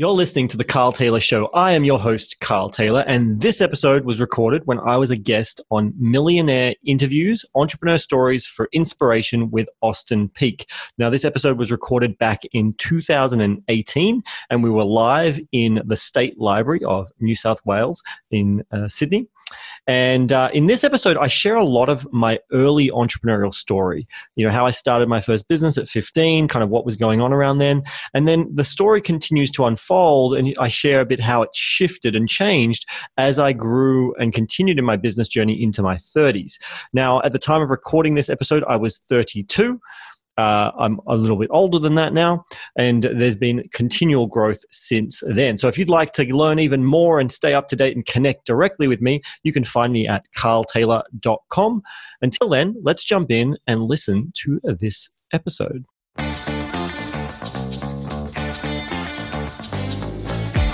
You're listening to The Carl Taylor Show. I am your host, Carl Taylor, and this episode was recorded when I was a guest on Millionaire Interviews Entrepreneur Stories for Inspiration with Austin Peak. Now, this episode was recorded back in 2018, and we were live in the State Library of New South Wales in uh, Sydney. And uh, in this episode, I share a lot of my early entrepreneurial story. You know, how I started my first business at 15, kind of what was going on around then. And then the story continues to unfold, and I share a bit how it shifted and changed as I grew and continued in my business journey into my 30s. Now, at the time of recording this episode, I was 32. Uh, I'm a little bit older than that now, and there's been continual growth since then. So if you'd like to learn even more and stay up to date and connect directly with me, you can find me at carltaylor.com. Until then, let's jump in and listen to this episode.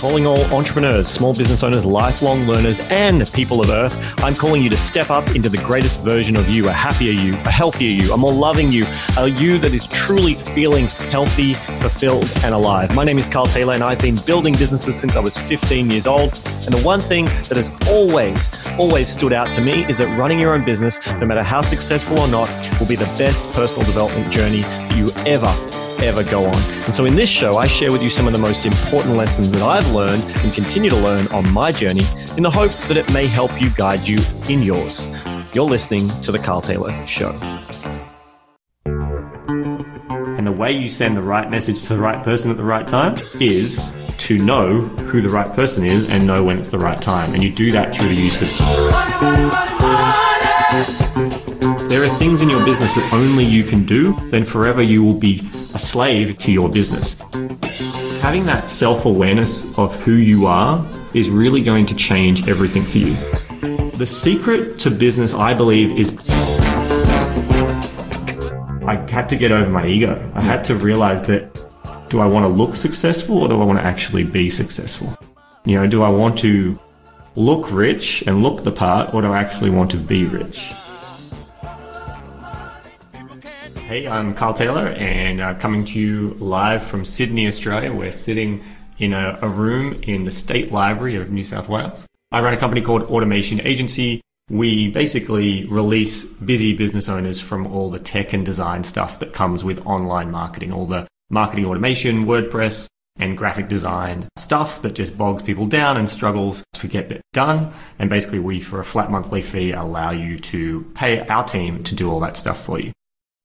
Calling all entrepreneurs, small business owners, lifelong learners, and people of Earth. I'm calling you to step up into the greatest version of you, a happier you, a healthier you, a more loving you, a you that is truly feeling healthy, fulfilled, and alive. My name is Carl Taylor, and I've been building businesses since I was 15 years old. And the one thing that has always, always stood out to me is that running your own business, no matter how successful or not, will be the best personal development journey you ever ever go on. And so in this show, I share with you some of the most important lessons that I've learned and continue to learn on my journey in the hope that it may help you guide you in yours. You're listening to The Carl Taylor Show. And the way you send the right message to the right person at the right time is to know who the right person is and know when it's the right time. And you do that through the use of. There are things in your business that only you can do, then forever you will be a slave to your business. Having that self awareness of who you are is really going to change everything for you. The secret to business, I believe, is I had to get over my ego. I had to realize that do I want to look successful or do I want to actually be successful? You know, do I want to look rich and look the part or do I actually want to be rich? Hey, I'm Carl Taylor, and uh, coming to you live from Sydney, Australia. We're sitting in a, a, room in the State Library of New South Wales. I run a company called Automation Agency. We basically release busy business owners from all the tech and design stuff that comes with online marketing, all the marketing automation, WordPress, and graphic design stuff that just bogs people down and struggles to get it done. And basically, we, for a flat monthly fee, allow you to pay our team to do all that stuff for you.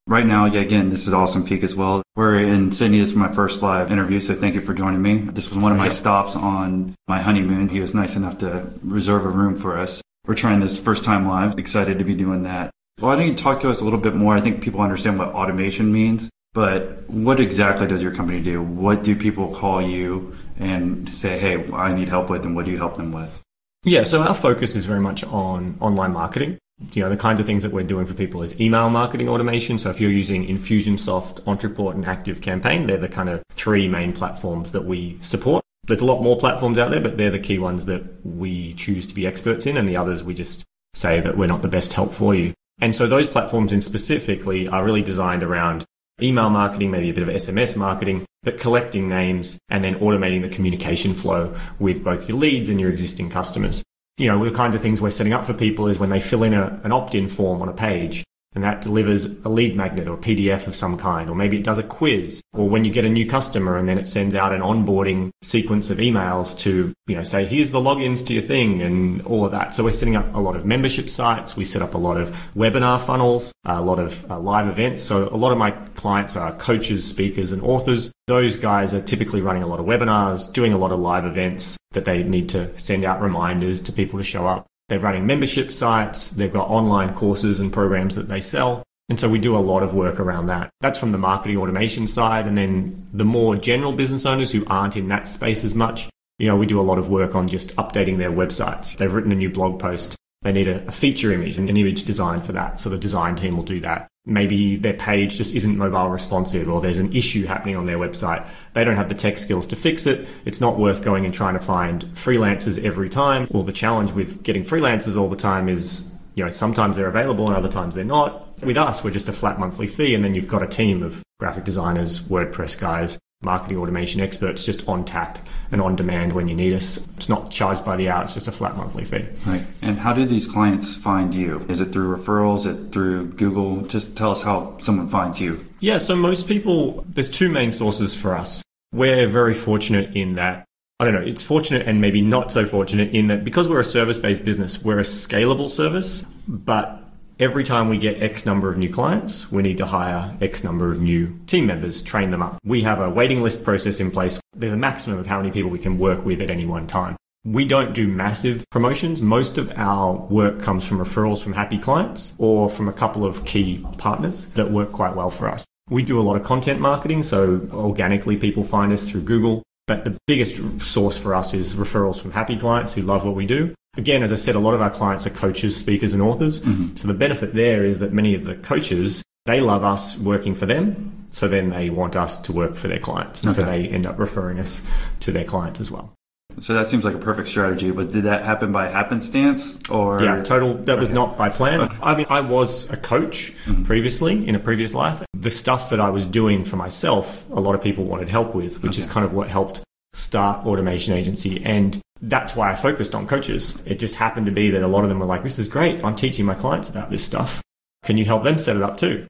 Right now, yeah, again, this is Austin Peak as well. We're in Sydney. This is my first live interview, so thank you for joining me. This was one of my stops on my honeymoon. He was nice enough to reserve a room for us. We're trying this first time live. Excited to be doing that. Well, I think you talk to us a little bit more. I think people understand what automation means, but what exactly does your company do? What do people call you and say, hey, I need help with, and what do you help them with? Yeah, so our focus is very much on online marketing you know, the kinds of things that we're doing for people is email marketing automation. So if you're using Infusionsoft, Ontraport, and Active Campaign, they're the kind of three main platforms that we support. There's a lot more platforms out there, but they're the key ones that we choose to be experts in, and the others we just say that we're not the best help for you. And so those platforms in specifically are really designed around email marketing, maybe a bit of SMS marketing, but collecting names and then automating the communication flow with both your leads and your existing customers you know, the kinds of things we're setting up for people is when they fill in a, an opt-in form on a page and that delivers a lead magnet or PDF of some kind, or maybe it does a quiz, or when you get a new customer and then it sends out an onboarding sequence of emails to, you know, say, here's the logins to your thing and all of that. So we're setting up a lot of membership sites. We set up a lot of webinar funnels, a lot of uh, live events. So a lot of my clients are coaches, speakers, and authors. Those guys are typically running a lot of webinars, doing a lot of live events that they need to send out reminders to people to show up. They're running membership sites. They've got online courses and programs that they sell. And so we do a lot of work around that. That's from the marketing automation side. And then the more general business owners who aren't in that space as much, you know, we do a lot of work on just updating their websites. They've written a new blog post. They need a, feature image and an image design for that. So the design team will do that maybe their page just isn't mobile responsive or there's an issue happening on their website. They don't have the tech skills to fix it. It's not worth going and trying to find freelancers every time. Well, the challenge with getting freelancers all the time is, you know, sometimes they're available and other times they're not. With us, we're just a flat monthly fee and then you've got a team of graphic designers, WordPress guys, marketing automation experts just on tap and on demand when you need us. It's not charged by the hour, it's just a flat monthly fee. Right. And how do these clients find you? Is it through referrals? Is it through Google? Just tell us how someone finds you. Yeah, so most people, there's two main sources for us. We're very fortunate in that I don't know, it's fortunate and maybe not so fortunate in that because we're a service based business, we're a scalable service, but every time we get X number of new clients, we need to hire X number of new team members, train them up. We have a waiting list process in place. There's a maximum of how many people we can work with at any one time. We don't do massive promotions. Most of our work comes from referrals from happy clients or from a couple of key partners that work quite well for us. We do a lot of content marketing, so organically people find us through Google. But the biggest source for us is referrals from happy clients who love what we do. Again, as I said, a lot of our clients are coaches, speakers, and authors. Mm-hmm. So the benefit there is that many of the coaches, they love us working for them. So then they want us to work for their clients. Okay. So they end up referring us to their clients as well. So that seems like a perfect strategy. But did that happen by happenstance or? Yeah, total. That okay. was not by plan. Okay. I mean, I was a coach mm-hmm. previously in a previous life. The stuff that I was doing for myself, a lot of people wanted help with, which okay. is kind of what helped start Automation Agency. And that's why I focused on coaches. It just happened to be that a lot of them were like, this is great. I'm teaching my clients about this stuff. Can you help them set it up too?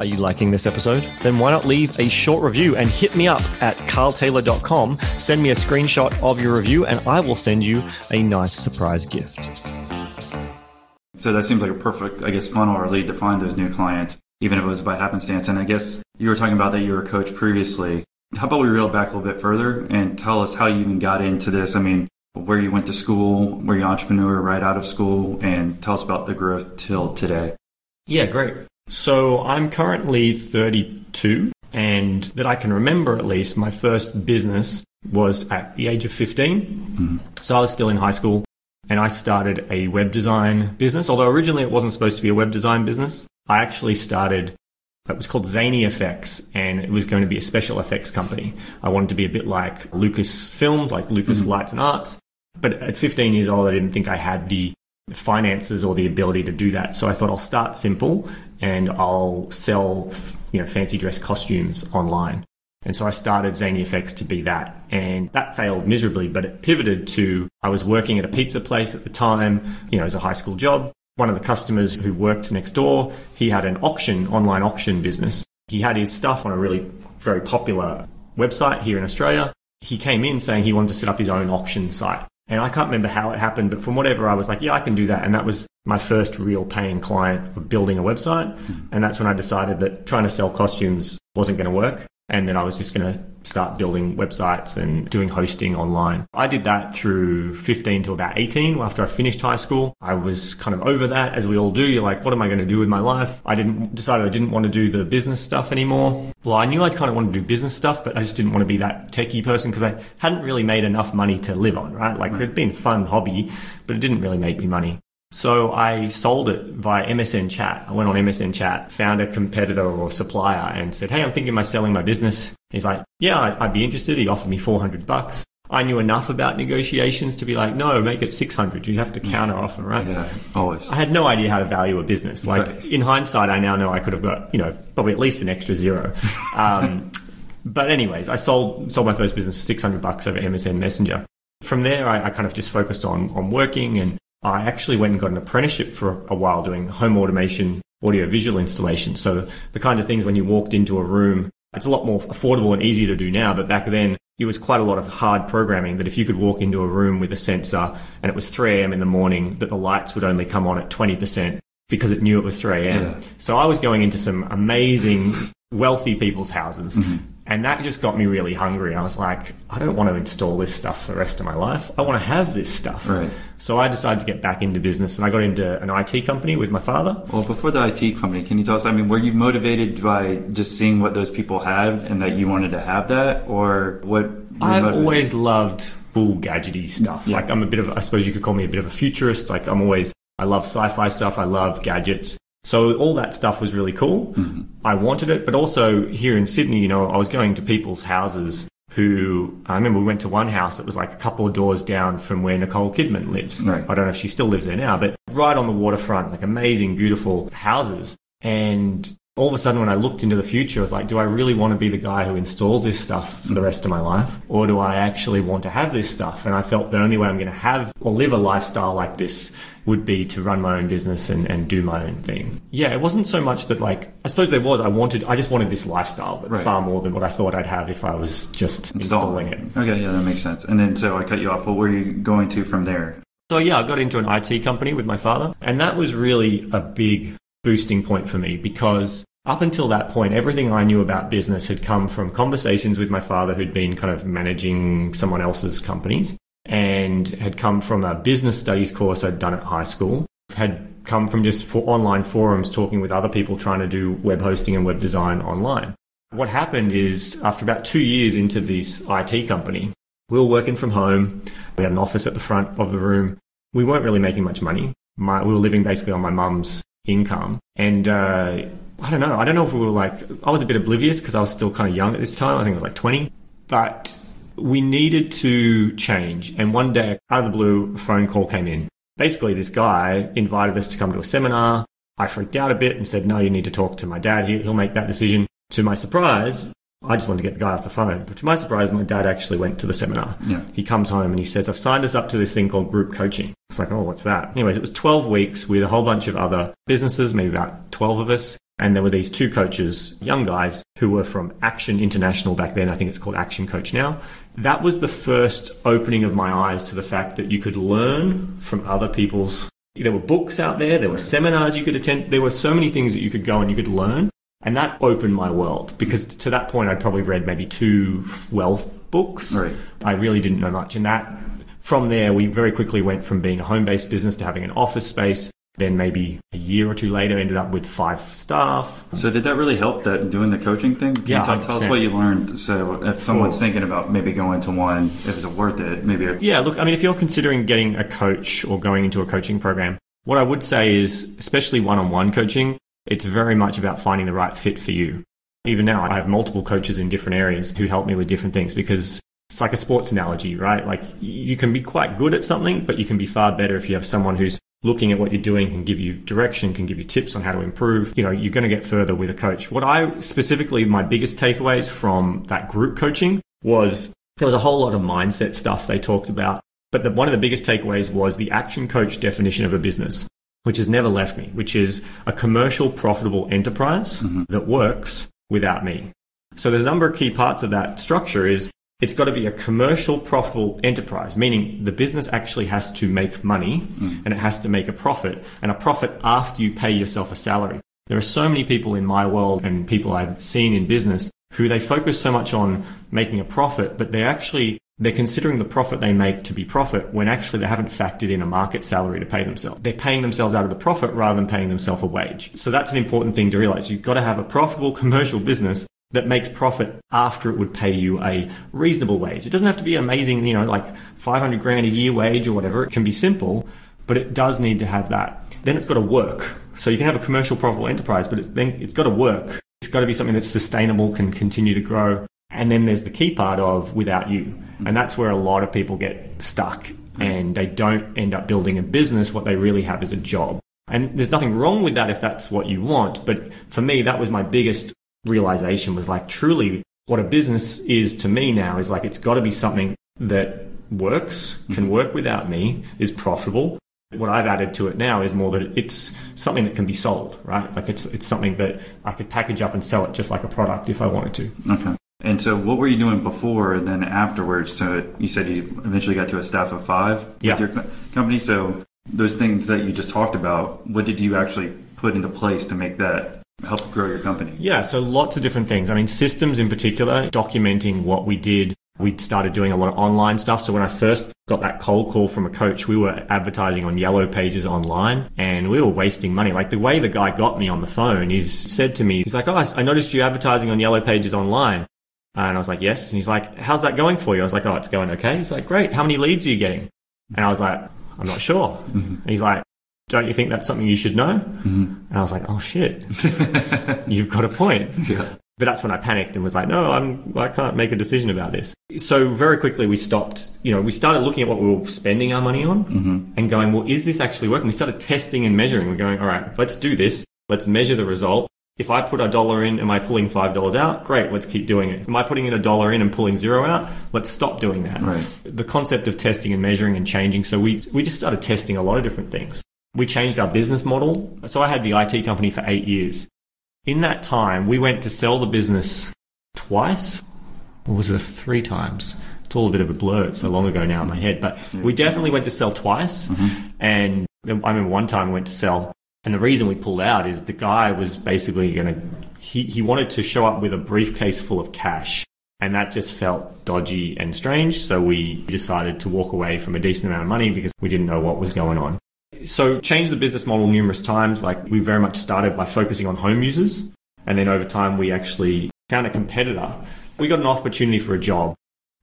Are you liking this episode? Then why not leave a short review and hit me up at carltaylor.com. Send me a screenshot of your review and I will send you a nice surprise gift. So that seems like a perfect, I guess, funnel or lead to find those new clients, even if it was by happenstance. And I guess you were talking about that you were a coach previously. How about we reel back a little bit further and tell us how you even got into this? I mean, where you went to school, were you entrepreneur right out of school, and tell us about the growth till today. Yeah, great. So I'm currently 32, and that I can remember at least, my first business was at the age of 15. Mm-hmm. So I was still in high school, and I started a web design business. Although originally it wasn't supposed to be a web design business, I actually started it was called Zany Effects, and it was going to be a special effects company. I wanted to be a bit like Lucasfilm, like Lucas mm-hmm. Lights and Arts. But at 15 years old, I didn't think I had the finances or the ability to do that. So I thought I'll start simple and I'll sell, you know, fancy dress costumes online. And so I started Zany Effects to be that. And that failed miserably, but it pivoted to I was working at a pizza place at the time, you know, as a high school job one of the customers who worked next door, he had an auction, online auction business. He had his stuff on a really very popular website here in Australia. He came in saying he wanted to set up his own auction site. And I can't remember how it happened, but from whatever I was like, yeah, I can do that. And that was my first real paying client of building a website. Hmm. And that's when I decided that trying to sell costumes wasn't going to work and then I was just going to start building websites and doing hosting online. I did that through 15 to about 18 after I finished high school. I was kind of over that as we all do. You're like, what am I going to do with my life? I didn't decided I didn't want to do the business stuff anymore. Well, I knew I kind of wanted to do business stuff, but I just didn't want to be that techie person because I hadn't really made enough money to live on, right? Like it'd been fun hobby, but it didn't really make me money. So I sold it via MSN chat. I went on MSN chat, found a competitor or supplier and said, Hey, I'm thinking about selling my business. He's like, yeah, I'd, I'd be interested. He offered me 400 bucks. I knew enough about negotiations to be like, no, make it 600. You have to counter offer, right? Yeah, always. I had no idea how to value a business. Like right. in hindsight, I now know I could have got, you know, probably at least an extra zero. Um, but anyways, I sold, sold my first business for 600 bucks over MSN Messenger. From there, I, I kind of just focused on, on working and I actually went and got an apprenticeship for a while doing home automation audio visual installation. So the kind of things when you walked into a room, it's a lot more affordable and easier to do now, but back then it was quite a lot of hard programming that if you could walk into a room with a sensor and it was 3 a.m. in the morning, that the lights would only come on at 20% because it knew it was 3 a.m. Yeah. So I was going into some amazing wealthy people's houses. Mm-hmm. And that just got me really hungry. I was like, I don't want to install this stuff for the rest of my life. I want to have this stuff. Right. So I decided to get back into business and I got into an IT company with my father. Well, before the IT company, can you tell us, I mean, were you motivated by just seeing what those people had and that you wanted to have that or what? I've always loved cool gadgety stuff. Yeah. Like I'm a bit of, I suppose you could call me a bit of a futurist. Like I'm always, I love sci-fi stuff. I love gadgets. So all that stuff was really cool. Mm-hmm. I wanted it, but also here in Sydney, you know, I was going to people's houses who I remember we went to one house that was like a couple of doors down from where Nicole Kidman lives. Right. I don't know if she still lives there now, but right on the waterfront, like amazing, beautiful houses. And all of a sudden when I looked into the future, I was like, do I really want to be the guy who installs this stuff for the rest of my life? Or do I actually want to have this stuff? And I felt the only way I'm going to have or live a lifestyle like this would be to run my own business and, and do my own thing. Yeah, it wasn't so much that like, I suppose there was, I wanted, I just wanted this lifestyle, but Right. far more than what I thought I'd have if I was just installing it. Okay, yeah, that makes sense. And then so I cut you off. What were you going to from there? So yeah, I got into an IT company with my father, and that was really a big boosting point for me because up until that point, everything I knew about business had come from conversations with my father who'd been kind of managing someone else's companies and had come from a business studies course I'd done at high school, had come from just for online forums talking with other people trying to do web hosting and web design online. What happened is after about two years into this IT company, we were working from home. We had an office at the front of the room. We weren't really making much money. My, we were living basically on my mum's income. And uh, I don't know. I don't know if we were like, I was a bit oblivious because I was still kind of young at this time. I think I was like 20. But we needed to change. And one day, out of the blue, a phone call came in. Basically, this guy invited us to come to a seminar. I freaked out a bit and said, no, you need to talk to my dad. He, he'll make that decision. To my surprise, I just wanted to get the guy off the phone. But to my surprise, my dad actually went to the seminar. Yeah. He comes home and he says, I've signed us up to this thing called group coaching. It's like, oh, what's that? Anyways, it was 12 weeks with a whole bunch of other businesses, maybe about 12 of us. And there were these two coaches, young guys, who were from Action International back then. I think it's called Action Coach now. That was the first opening of my eyes to the fact that you could learn from other people's. There were books out there, there were seminars you could attend, there were so many things that you could go and you could learn. And that opened my world because to that point I'd probably read maybe two wealth books. Right. I really didn't know much. And that from there we very quickly went from being a home based business to having an office space. Then maybe a year or two later ended up with five staff. So did that really help that doing the coaching thing? Can Yeah, you tell, tell us what you learned? So if someone's Sure. thinking about maybe going to one, if it's worth it, maybe a, Yeah, look, I mean, if you're considering getting a coach or going into a coaching program, what I would say is, especially one on one coaching, it's very much about finding the right fit for you. Even now, I have multiple coaches in different areas who help me with different things because it's like a sports analogy, right? Like you can be quite good at something, but you can be far better if you have someone who's looking at what you're doing, can give you direction, can give you tips on how to improve. You know, you're going to get further with a coach. What I specifically, my biggest takeaways from that group coaching was there was a whole lot of mindset stuff they talked about. But the, one of the biggest takeaways was the action coach definition of a business, which has never left me, which is a commercial, profitable enterprise mm-hmm. that works without me. So there's a number of key parts of that structure is it's got to be a commercial profitable enterprise, meaning the business actually has to make money mm. and it has to make a profit and a profit after you pay yourself a salary. There are so many people in my world and people I've seen in business who they focus so much on making a profit, but they're actually they're considering the profit they make to be profit when actually they haven't factored in a market salary to pay themselves. They're paying themselves out of the profit rather than paying themselves a wage. So that's an important thing to realize. You've got to have a profitable commercial business that makes profit after it would pay you a reasonable wage. It doesn't have to be amazing, you know, like 500 grand a year wage or whatever. It can be simple, but it does need to have that. Then it's got to work. So you can have a commercial profitable enterprise, but it's, then it's got to work. It's got to be something that's sustainable, can continue to grow. And then there's the key part of without you. And that's where a lot of people get stuck and they don't end up building a business. What they really have is a job. And there's nothing wrong with that if that's what you want. But for me, that was my biggest realization was like truly what a business is to me now is like it's got to be something that works, can mm-hmm. work without me, is profitable. What I've added to it now is more that it's something that can be sold, right? Like it's it's something that I could package up and sell it just like a product if I wanted to. okay. And so what were you doing before and then afterwards? So you said you eventually got to a staff of five Yeah. with your co- company. So those things that you just talked about, what did you actually put into place to make that help grow your company? Yeah, so lots of different things. I mean, systems in particular, documenting what we did. We started doing a lot of online stuff. So when I first got that cold call from a coach, we were advertising on yellow pages online and we were wasting money. Like the way the guy got me on the phone is said to me, he's like, Oh, I noticed you advertising on yellow pages online. And I was like, yes. And he's like, how's that going for you? I was like, oh, it's going okay. He's like, great. How many leads are you getting? And I was like, I'm not sure. And he's like, don't you think that's something you should know? Mm-hmm. And I was like, oh shit, you've got a point. Yeah. But that's when I panicked and was like, no, I'm, I can't make a decision about this. So very quickly we stopped, you know, we started looking at what we were spending our money on mm-hmm. and going, well, is this actually working? We started testing and measuring. We're going, all right, let's do this. Let's measure the result. If I put a dollar in, am I pulling five dollars out? Great, let's keep doing it. Am I putting in a dollar in and pulling zero out? Let's stop doing that. Right. The concept of testing and measuring and changing. So we we just started testing a lot of different things. We changed our business model. So I had the IT company for eight years. In that time, we went to sell the business twice, or was it three times? It's all a bit of a blur. It's so long ago now in my head, but we definitely went to sell twice. Mm-hmm. And I remember one time we went to sell, and the reason we pulled out is the guy was basically going to, he, he wanted to show up with a briefcase full of cash. And that just felt dodgy and strange. So we decided to walk away from a decent amount of money because we didn't know what was going on. So changed the business model numerous times. Like we very much started by focusing on home users. And then over time, we actually found a competitor. We got an opportunity for a job,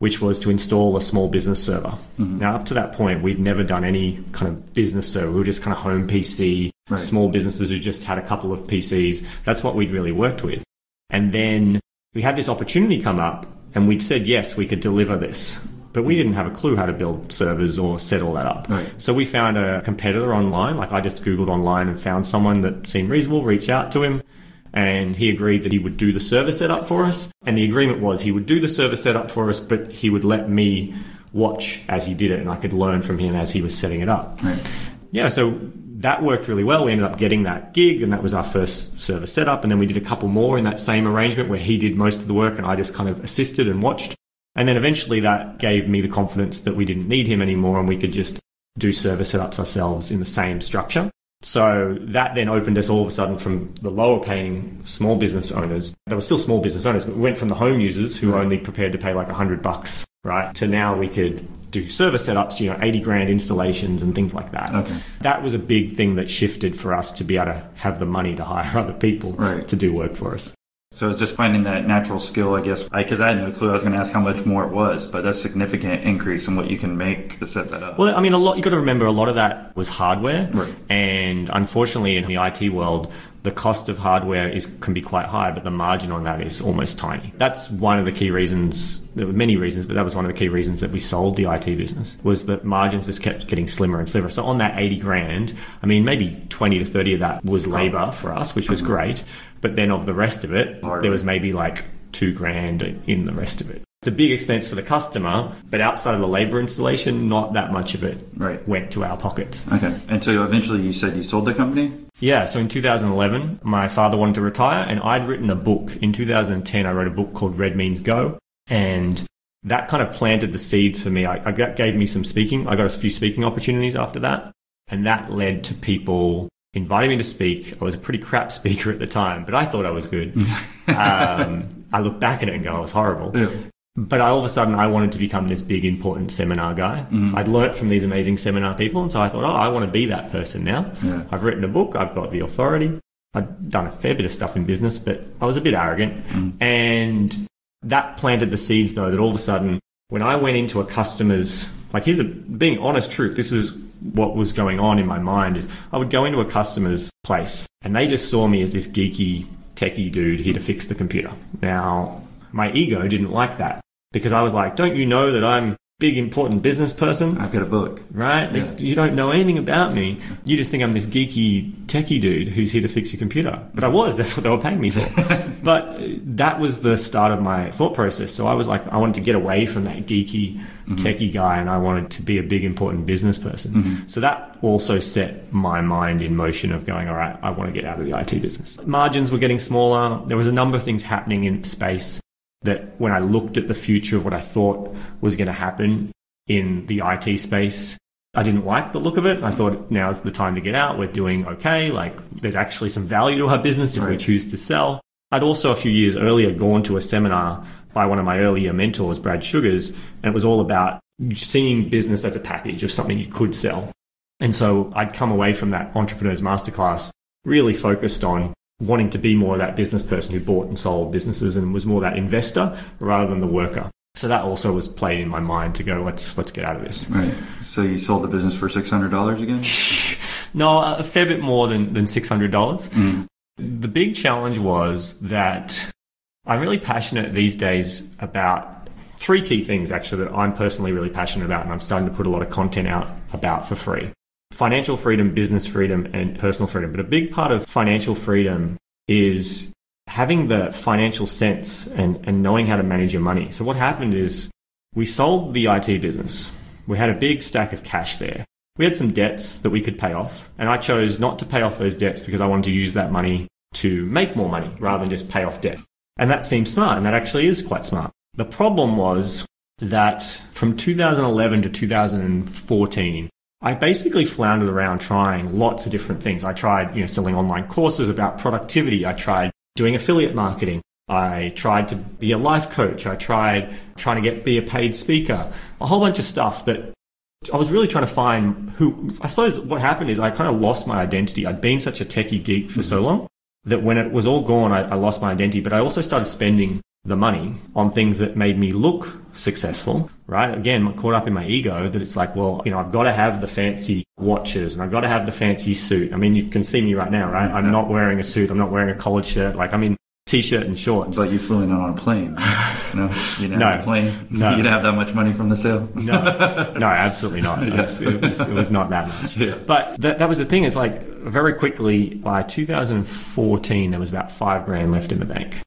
which was to install a small business server. Mm-hmm. Now, up to that point, we'd never done any kind of business server. We were just kind of home PC, Right. small businesses who just had a couple of PCs. That's what we'd really worked with. And then we had this opportunity come up, and we'd said, yes, we could deliver this. But we didn't have a clue how to build servers or set all that up. Right. So we found a competitor online. Like I just Googled online and found someone that seemed reasonable, reached out to him, and he agreed that he would do the server setup for us. And the agreement was he would do the server setup for us, but he would let me watch as he did it and I could learn from him as he was setting it up. Right. Yeah, so that worked really well. We ended up getting that gig, and that was our first server setup. And then we did a couple more in that same arrangement where he did most of the work and I just kind of assisted and watched. And then eventually that gave me the confidence that we didn't need him anymore and we could just do server setups ourselves in the same structure. So that then opened us all of a sudden from the lower paying small business owners. They were still small business owners, but we went from the home users who were only prepared to pay like a hundred bucks, right? To now we could do server setups, you know, 80 grand installations and things like that. Okay. That was a big thing that shifted for us to be able to have the money to hire other people Right. to do work for us. So it's just finding that natural skill, I guess, because I, had no clue. I was going to ask how much more it was, but that's significant increase in what you can make to set that up. Well, I mean, a lot. You got to remember, a lot of that was hardware, Right. and unfortunately, in the IT world, the cost of hardware is can be quite high, but the margin on that is almost tiny. That's one of the key reasons. There were many reasons, but that was one of the key reasons that we sold the IT business. Was that margins just kept getting slimmer and slimmer. So on that eighty grand, I mean, maybe twenty to thirty of that was labor for us, which was great. But then of the rest of it, there was maybe like two grand in the rest of it. It's a big expense for the customer, but outside of the labor installation, not that much of it Right. went to our pockets. Okay. And so eventually you said you sold the company? Yeah, so in 2011, my father wanted to retire, and I'd written a book. In 2010, I wrote a book called Red Means Go, and that kind of planted the seeds for me. I, I got, gave me some speaking. I got a few speaking opportunities after that, and that led to people inviting me to speak. I was a pretty crap speaker at the time, but I thought I was good. um, I look back at it and go, I was horrible. Yeah. But I, all of a sudden, I wanted to become this big, important seminar guy. I'd learnt from these amazing seminar people, and so I thought, oh, I want to be that person now. Yeah. I've written a book, I've got the authority. I'd done a fair bit of stuff in business, but I was a bit arrogant. And that planted the seeds, though, that all of a sudden, when I went into a customer's, like, here's a being honest truth, this is what was going on in my mind is I would go into a customer's place and they just saw me as this geeky, techie dude here to fix the computer. Now, my ego didn't like that because I was like, don't you know that I'm big, important business person? I've got a book. right? This- You don't know anything about me. You just think I'm this geeky techie dude who's here to fix your computer. But I was. That's what they were paying me for. but that was the start of my thought process. So I was like, I wanted to get away from that geeky Mm-hmm. techie guy and I wanted to be a big, important business person. Mm-hmm. So that also set my mind in motion of going, all right, I want to get out of the IT business. Margins were getting smaller. There was a number of things happening in space that when I looked at the future of what I thought was going to happen in the IT space, I didn't like the look of it. I thought now's the time to get out. We're doing okay. Like there's actually some value to our business if we choose to sell. I'd also a few years earlier gone to a seminar by one of my earlier mentors, Brad Sugars, and it was all about seeing business as a package of something you could sell. And so I'd come away from that entrepreneurs masterclass really focused on wanting to be more of that business person who bought and sold businesses and was more that investor rather than the worker. So that also was played in my mind to go, let's let's get out of this. Right. So you sold the business for $600 again? No, a fair bit more than, than $600. Mm-hmm. The big challenge was that I'm really passionate these days about three key things, actually, that I'm personally really passionate about, and I'm starting to put a lot of content out about for free financial freedom, business freedom, and personal freedom. But a big part of financial freedom is having the financial sense and, and knowing how to manage your money. So what happened is we sold the IT business. We had a big stack of cash there. We had some debts that we could pay off, and I chose not to pay off those debts because I wanted to use that money to make more money rather than just pay off debt. And that seems smart, and that actually is quite smart. The problem was that from 2011 to 2014, I basically floundered around trying lots of different things. I tried, you know, selling online courses about productivity. I tried doing affiliate marketing. I tried to be a life coach. I tried trying to get be a paid speaker. A whole bunch of stuff that I was really trying to find who. I suppose what happened is I kind of lost my identity. I'd been such a techie geek for mm-hmm. so long that when it was all gone, I, I lost my identity. But I also started spending the money on things that made me look successful, right? Again, caught up in my ego that it's like, well, you know, I've got to have the fancy watches and I've got to have the fancy suit. I mean, you can see me right now, right? Mm-hmm. I'm not wearing a suit. I'm not wearing a collared shirt. Like, I'm in t-shirt and shorts. But you flew in on a plane. no, you didn't no, have a plane. No. You didn't have that much money from the sale. no, no, absolutely not. It was, it, was, it was not that much. Yeah. But that, that was the thing. It's like very quickly by 2014, there was about five grand left in the bank.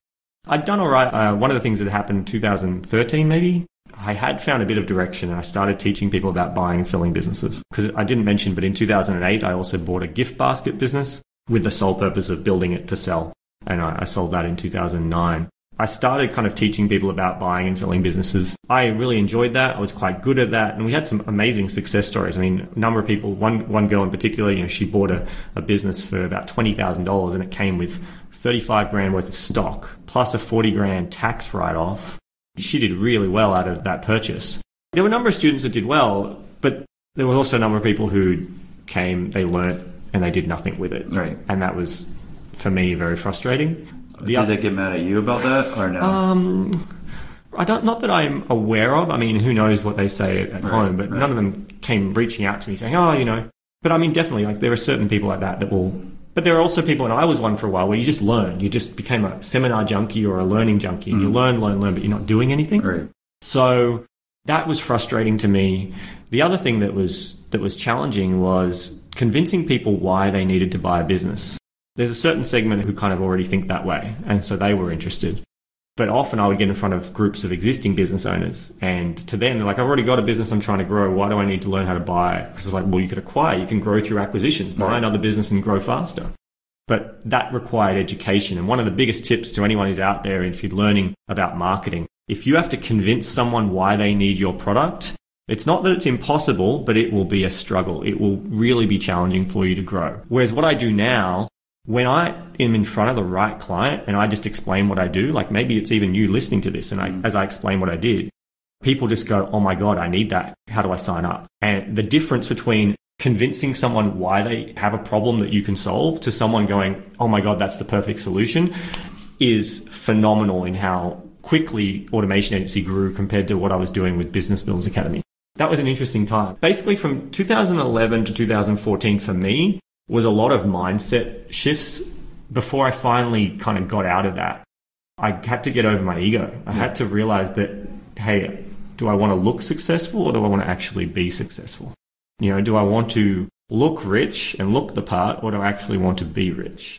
I'd done all right. Uh, one of the things that happened in 2013, maybe, I had found a bit of direction and I started teaching people about buying and selling businesses. Because I didn't mention, but in 2008, I also bought a gift basket business with the sole purpose of building it to sell. And I, I sold that in 2009. I started kind of teaching people about buying and selling businesses. I really enjoyed that. I was quite good at that. And we had some amazing success stories. I mean, a number of people, one, one girl in particular, you know, she bought a, a business for about $20,000 and it came with 35 grand worth of stock plus a 40 grand tax write off. She did really well out of that purchase. There were a number of students that did well, but there was also a number of people who came, they learnt, and they did nothing with it. Right. And that was, for me, very frustrating. The did other, they get mad at you about that or no? Um, I don't, not that I'm aware of. I mean, who knows what they say at, right, home, but right. none of them came reaching out to me saying, oh, you know. But I mean, definitely, like there are certain people like that that will but there are also people, and I was one for a while, where you just learn. You just became a seminar junkie or a learning junkie. Mm. You learn, learn, learn, but you're not doing anything. Right. So that was frustrating to me. The other thing that was that was challenging was convincing people why they needed to buy a business. There's a certain segment who kind of already think that way, and so they were interested. But often I would get in front of groups of existing business owners, and to them, they're like, I've already got a business I'm trying to grow. Why do I need to learn how to buy? Because it's like, well, you could acquire, you can grow through acquisitions, buy right. another business and grow faster. But that required education. And one of the biggest tips to anyone who's out there, if you're learning about marketing, if you have to convince someone why they need your product, it's not that it's impossible, but it will be a struggle. It will really be challenging for you to grow. Whereas what I do now when I am in front of the right client and I just explain what I do, like maybe it's even you listening to this and I, mm. as I explain what I did, people just go, Oh my God, I need that. How do I sign up? And the difference between convincing someone why they have a problem that you can solve to someone going, Oh my God, that's the perfect solution is phenomenal in how quickly Automation Agency grew compared to what I was doing with Business Builders Academy. That was an interesting time. Basically from 2011 to 2014 for me, was a lot of mindset shifts before I finally kind of got out of that. I had to get over my ego. I yeah. had to realize that, hey, do I want to look successful or do I want to actually be successful? You know, do I want to look rich and look the part or do I actually want to be rich?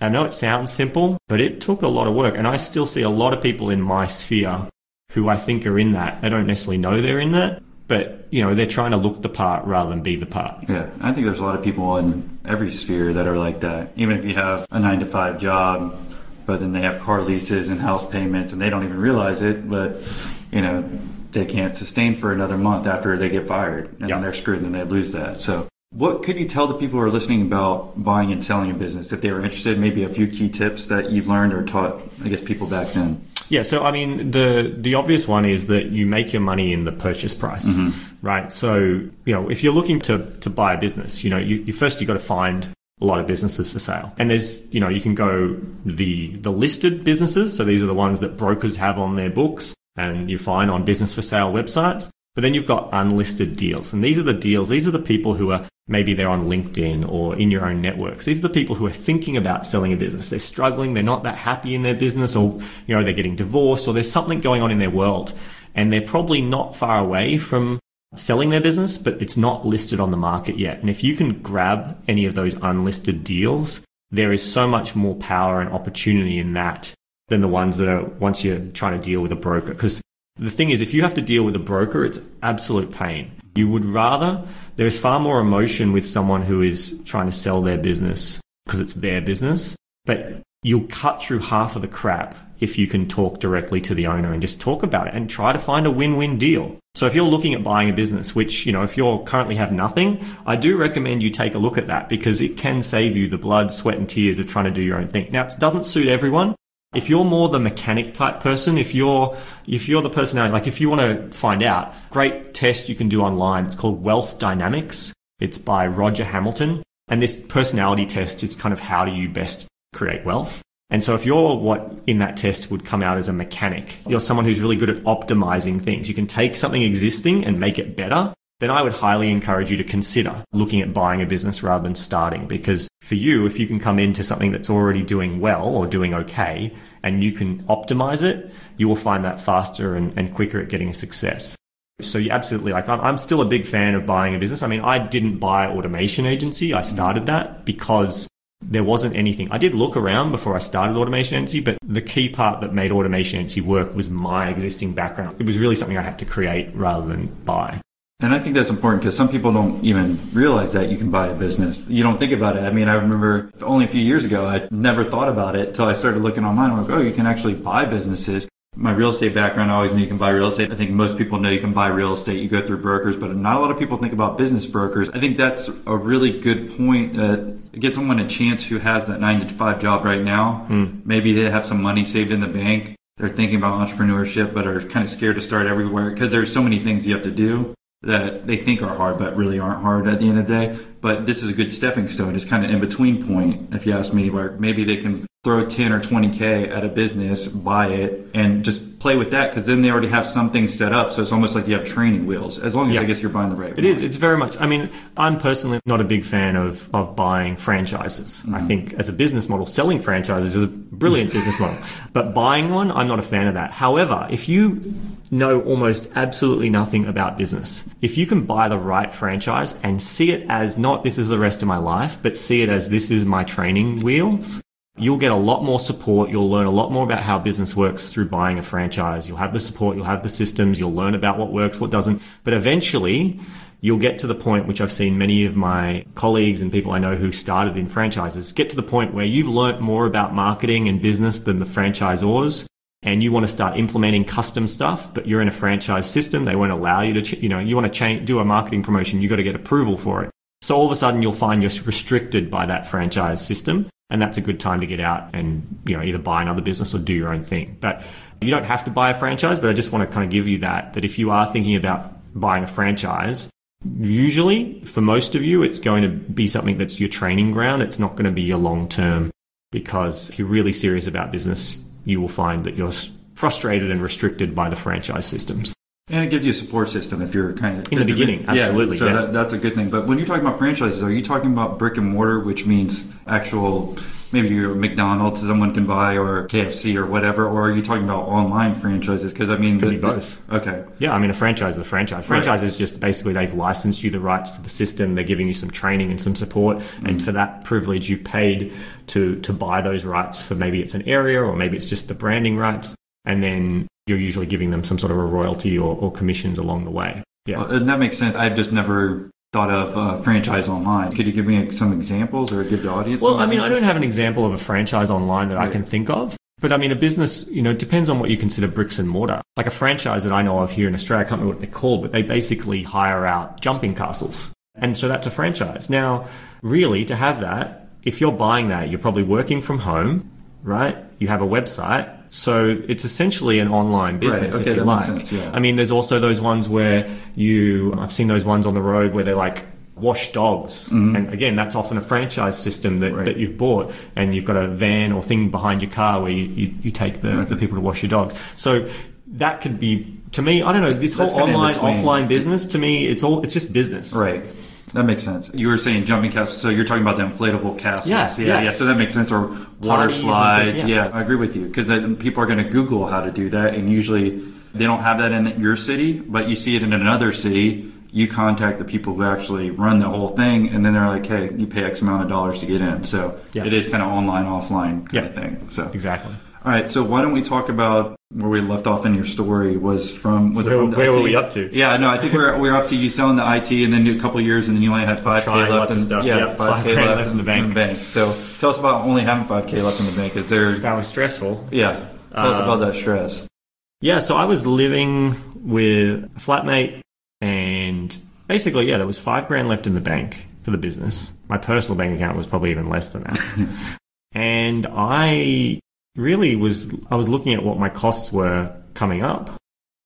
I know it sounds simple, but it took a lot of work. And I still see a lot of people in my sphere who I think are in that. They don't necessarily know they're in that, but you know they're trying to look the part rather than be the part. Yeah, I think there's a lot of people in every sphere that are like that. Even if you have a nine to five job, but then they have car leases and house payments, and they don't even realize it. But you know they can't sustain for another month after they get fired, and yep. they're screwed, and they lose that. So. What could you tell the people who are listening about buying and selling a business if they were interested? Maybe a few key tips that you've learned or taught, I guess, people back then. Yeah, so I mean, the the obvious one is that you make your money in the purchase price, mm-hmm. right? So you know, if you're looking to to buy a business, you know, you, you first you got to find a lot of businesses for sale, and there's you know you can go the the listed businesses, so these are the ones that brokers have on their books, and you find on business for sale websites. But then you've got unlisted deals, and these are the deals. These are the people who are maybe they're on LinkedIn or in your own networks. These are the people who are thinking about selling a business. They're struggling. They're not that happy in their business, or you know they're getting divorced, or there's something going on in their world, and they're probably not far away from selling their business, but it's not listed on the market yet. And if you can grab any of those unlisted deals, there is so much more power and opportunity in that than the ones that are once you're trying to deal with a broker. Because the thing is, if you have to deal with a broker, it's absolute pain. You would rather, there is far more emotion with someone who is trying to sell their business because it's their business, but you'll cut through half of the crap if you can talk directly to the owner and just talk about it and try to find a win-win deal. So if you're looking at buying a business, which, you know, if you're currently have nothing, I do recommend you take a look at that because it can save you the blood, sweat and tears of trying to do your own thing. Now, it doesn't suit everyone. If you're more the mechanic type person, if you're, if you're the personality, like if you want to find out, great test you can do online. It's called Wealth Dynamics. It's by Roger Hamilton. And this personality test is kind of how do you best create wealth. And so if you're what in that test would come out as a mechanic, you're someone who's really good at optimizing things. You can take something existing and make it better. Then I would highly encourage you to consider looking at buying a business rather than starting because for you, if you can come into something that's already doing well or doing okay and you can optimize it, you will find that faster and, and quicker at getting a success. So you absolutely like, I'm, I'm still a big fan of buying a business. I mean, I didn't buy automation agency. I started that because there wasn't anything. I did look around before I started Automation Agency, but the key part that made Automation Agency work was my existing background. It was really something I had to create rather than buy. And I think that's important because some people don't even realize that you can buy a business. You don't think about it. I mean, I remember only a few years ago, I never thought about it until I started looking online. I'm like, oh, you can actually buy businesses my real estate background, I always knew you can buy real estate. I think most people know you can buy real estate. You go through brokers, but not a lot of people think about business brokers. I think that's a really good point. Uh, get someone a chance who has that nine to five job right now. Mm. Maybe they have some money saved in the bank. They're thinking about entrepreneurship, but are kind of scared to start everywhere because there's so many things you have to do that they think are hard, but really aren't hard at the end of the day. But this is a good stepping stone. It's kind of in between point, if you ask me, where maybe they can throw 10 or 20k at a business, buy it, and just play with that because then they already have something set up. So it's almost like you have training wheels, as long as yeah. I guess you're buying the right. It is. It's very much. I mean, I'm personally not a big fan of of buying franchises. Mm-hmm. I think as a business model, selling franchises is a brilliant business model, but buying one, I'm not a fan of that. However, if you know almost absolutely nothing about business, if you can buy the right franchise and see it as not this is the rest of my life, but see it as this is my training wheels You'll get a lot more support. You'll learn a lot more about how business works through buying a franchise. You'll have the support. You'll have the systems. You'll learn about what works, what doesn't. But eventually, you'll get to the point, which I've seen many of my colleagues and people I know who started in franchises get to the point where you've learnt more about marketing and business than the franchisors. And you want to start implementing custom stuff, but you're in a franchise system. They won't allow you to, you know, you want to do a marketing promotion. You got to get approval for it. So all of a sudden you'll find you're restricted by that franchise system and that's a good time to get out and you know either buy another business or do your own thing. But you don't have to buy a franchise, but I just want to kind of give you that that if you are thinking about buying a franchise, usually for most of you it's going to be something that's your training ground. It's not going to be your long term because if you're really serious about business, you will find that you're frustrated and restricted by the franchise systems. And it gives you a support system if you're kind of in the beginning. Absolutely, yeah. So yeah. That, that's a good thing. But when you're talking about franchises, are you talking about brick and mortar, which means actual, maybe your McDonald's someone can buy, or KFC or whatever, or are you talking about online franchises? Because I mean, could the, be both. The, okay. Yeah, I mean, a franchise is a franchise. Franchise right. is just basically they've licensed you the rights to the system. They're giving you some training and some support, mm-hmm. and for that privilege, you've paid to to buy those rights for maybe it's an area or maybe it's just the branding rights and then you're usually giving them some sort of a royalty or, or commissions along the way. Yeah, well, that makes sense. I've just never thought of uh, franchise online. Could you give me some examples or give the audience? Well, I mean, I don't have an example of a franchise online that right. I can think of. But I mean, a business, you know, depends on what you consider bricks and mortar. Like a franchise that I know of here in Australia, I can't remember what they're called, but they basically hire out jumping castles. And so that's a franchise. Now, really, to have that, if you're buying that, you're probably working from home, right? You have a website so it's essentially an online business, right. okay, if you like. Sense, yeah. I mean, there's also those ones where you, I've seen those ones on the road where they're like, wash dogs. Mm-hmm. And again, that's often a franchise system that, right. that you've bought and you've got a van or thing behind your car where you, you, you take the, okay. the people to wash your dogs. So that could be, to me, I don't know, this that's whole online, offline business, to me, it's all, it's just business. Right. That makes sense. You were saying jumping castles, so you're talking about the inflatable castles. Yeah, yeah, yeah. yeah. So that makes sense. Or water Parties slides. yeah. yeah. I agree with you because then people are going to Google how to do that, and usually they don't have that in your city, but you see it in another city you contact the people who actually run the whole thing, and then they're like, "Hey, you pay X amount of dollars to get in." So Yeah. it is kind of online, offline kind of thing. So Exactly. all right, so why don't we talk about where we left off in your story? Was from was it Where- from the where were we up to? Yeah, no, I think we're we're up to you selling the IT, and then a couple of years, and then you only had five k left in stuff. yeah, five k 5K left, left in the bank. So tell us about only having five k left in the bank. Is there That was stressful. yeah? Tell us Um, about that stress. Yeah, so I was living with a flatmate, and basically, yeah, there was five grand left in the bank for the business. My personal bank account was probably even less than that. and I really was, I was looking at what my costs were coming up.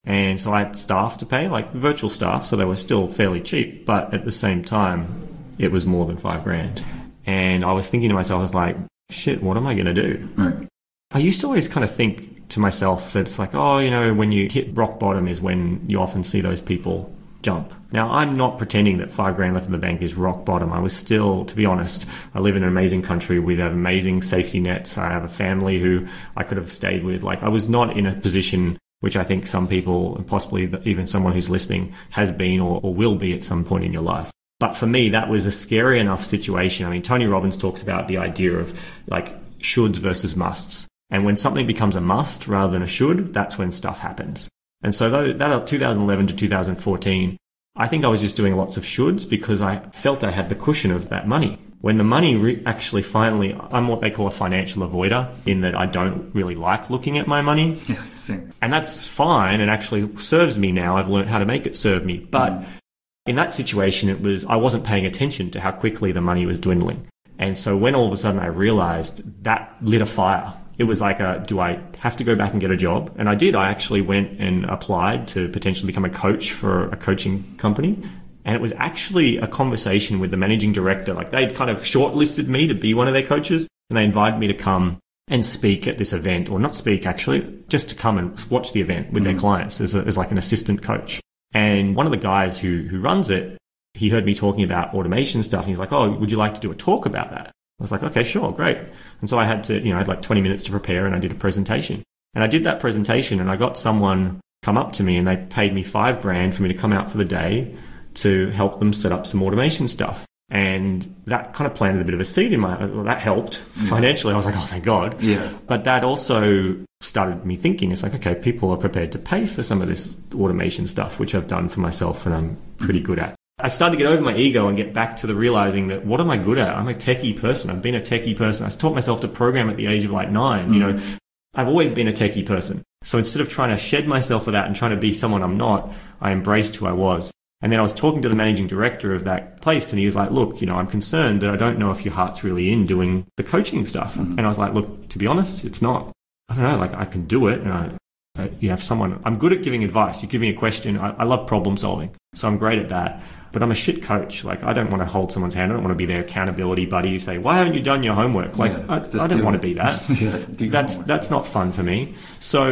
And so I had staff to pay, like virtual staff, so they were still fairly cheap, but at the same time, it was more than five grand. And I was thinking to myself, I was like, shit, what am I going to do? Right. I used to always kind of think to myself that it's like, oh, you know, when you hit rock bottom is when you often see those people jump. Now, I'm not pretending that five grand left in the bank is rock bottom. I was still, to be honest, I live in an amazing country with amazing safety nets. I have a family who I could have stayed with. Like, I was not in a position which I think some people, and possibly even someone who's listening, has been or, or will be at some point in your life. But for me, that was a scary enough situation. I mean, Tony Robbins talks about the idea of like shoulds versus musts. And when something becomes a must rather than a should, that's when stuff happens. And so though, that uh, 2011 to 2014, I think I was just doing lots of shoulds because I felt I had the cushion of that money. When the money re- actually finally, I'm what they call a financial avoider in that I don't really like looking at my money. Yeah, same. And that's fine and actually serves me now. I've learned how to make it serve me. But mm. in that situation, it was, I wasn't paying attention to how quickly the money was dwindling. And so when all of a sudden I realized that lit a fire, it was like a, do I have to go back and get a job? And I did. I actually went and applied to potentially become a coach for a coaching company. And it was actually a conversation with the managing director. Like they'd kind of shortlisted me to be one of their coaches and they invited me to come and speak at this event, or not speak actually, just to come and watch the event with their mm. clients as, a, as like an assistant coach. And one of the guys who, who runs it, he heard me talking about automation stuff and he's like, Oh, would you like to do a talk about that? I was like, okay, sure, great. And so I had to, you know, I had like 20 minutes to prepare and I did a presentation. And I did that presentation and I got someone come up to me and they paid me five grand for me to come out for the day to help them set up some automation stuff. And that kind of planted a bit of a seed in my, well, that helped financially. I was like, oh, thank God. Yeah. But that also started me thinking, it's like, okay, people are prepared to pay for some of this automation stuff, which I've done for myself and I'm pretty good at. I started to get over my ego and get back to the realizing that what am I good at? I'm a techie person. I've been a techie person. I taught myself to program at the age of like nine. You know, I've always been a techie person. So instead of trying to shed myself for that and trying to be someone I'm not, I embraced who I was. And then I was talking to the managing director of that place and he was like, look, you know, I'm concerned that I don't know if your heart's really in doing the coaching stuff. And I was like, look, to be honest, it's not. I don't know, like I can do it and I, uh, you have someone, I'm good at giving advice. You give me a question. I, I love problem solving. So I'm great at that. But I'm a shit coach. Like I don't want to hold someone's hand. I don't want to be their accountability buddy. You say, why haven't you done your homework? Like Yeah, I, I don't do want it. to be that. Yeah, that's homework. that's not fun for me. So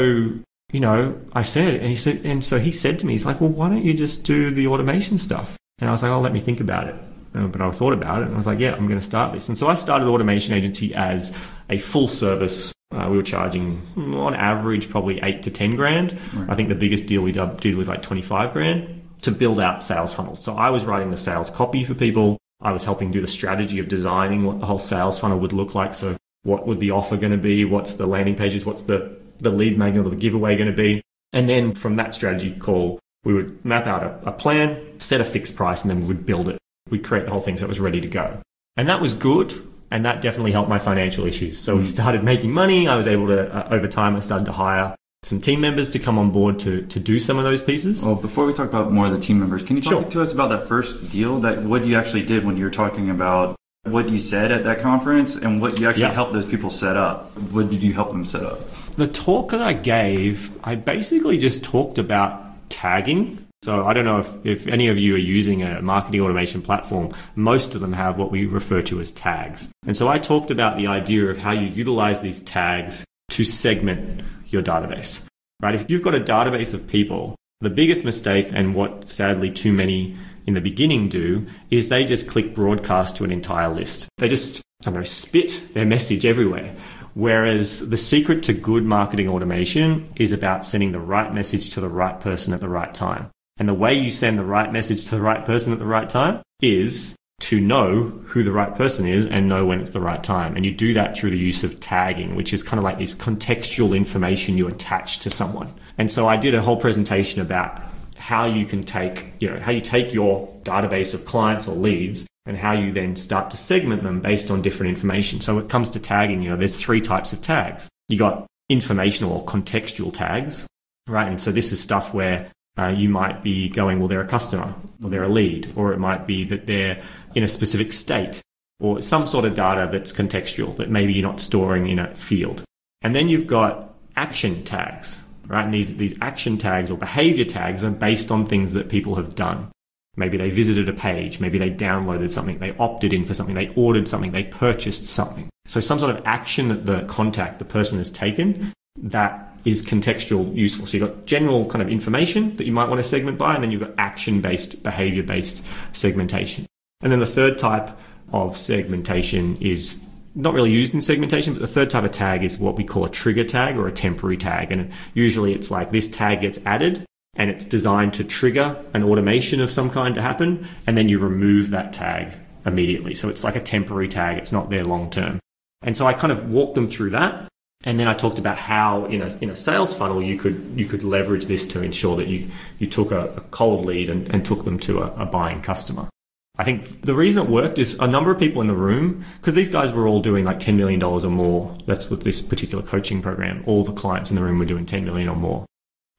you know, I said, and he said, and so he said to me, he's like, well, why don't you just do the automation stuff? And I was like, oh, let me think about it. Uh, But I thought about it and I was like, yeah, I'm going to start this. And so I started the automation agency as a full service. Uh, we were charging on average probably eight to 10 grand. I think the biggest deal we did did was like 25 grand to build out sales funnels. So I was writing the sales copy for people. I was helping do the strategy of designing what the whole sales funnel would look like. So what would the offer going to be? What's the landing pages? What's the, the lead magnet or the giveaway going to be? And then from that strategy call, we would map out a, a plan, set a fixed price, and then we would build it. We'd create the whole thing so it was ready to go. And that was good. And that definitely helped my financial issues. So we started making money. I was able to, uh, over time, I started to hire some team members to come on board to, to do some of those pieces. Well, before we talk about more of the team members, can you talk Sure. to us about that first deal? That what you actually did when you were talking about what you said at that conference and what you actually Yeah. helped those people set up. What did you help them set up? The talk that I gave, I basically just talked about tagging. So I don't know if, if any of you are using a marketing automation platform. Most of them have what we refer to as tags. And so I talked about the idea of how you utilize these tags to segment your database. Right? If you've got a database of people, the biggest mistake and what sadly too many in the beginning do is they just click broadcast to an entire list. They just, I don't know, spit their message everywhere. Whereas the secret to good marketing automation is about sending the right message to the right person at the right time. And the way you send the right message to the right person at the right time is to know who the right person is and know when it's the right time. And you do that through the use of tagging, which is kind of like this contextual information you attach to someone. And so I did a whole presentation about how you can take, you know, how you take your database of clients or leads and how you then start to segment them based on different information. So when it comes to tagging, you know, there's three types of tags. You got informational or contextual tags, right? And so this is stuff where uh, you might be going, well, they're a customer or they're a lead, or it might be that they're in a specific state or some sort of data that's contextual that maybe you're not storing in a field. And then you've got action tags, right? And these, these action tags or behavior tags are based on things that people have done. Maybe they visited a page. Maybe they downloaded something. They opted in for something. They ordered something. They purchased something. So some sort of action that the contact, the person has taken that is contextual useful. So you've got general kind of information that you might want to segment by, and then you've got action based, behavior based segmentation. And then the third type of segmentation is not really used in segmentation, but the third type of tag is what we call a trigger tag or a temporary tag. And usually it's like this tag gets added and it's designed to trigger an automation of some kind to happen, and then you remove that tag immediately. So it's like a temporary tag, it's not there long term. And so I kind of walk them through that. And then I talked about how in a, in a sales funnel you could you could leverage this to ensure that you, you took a, a cold lead and, and took them to a, a buying customer. I think the reason it worked is a number of people in the room, because these guys were all doing like $10 million or more. That's what this particular coaching program, all the clients in the room were doing 10 million or more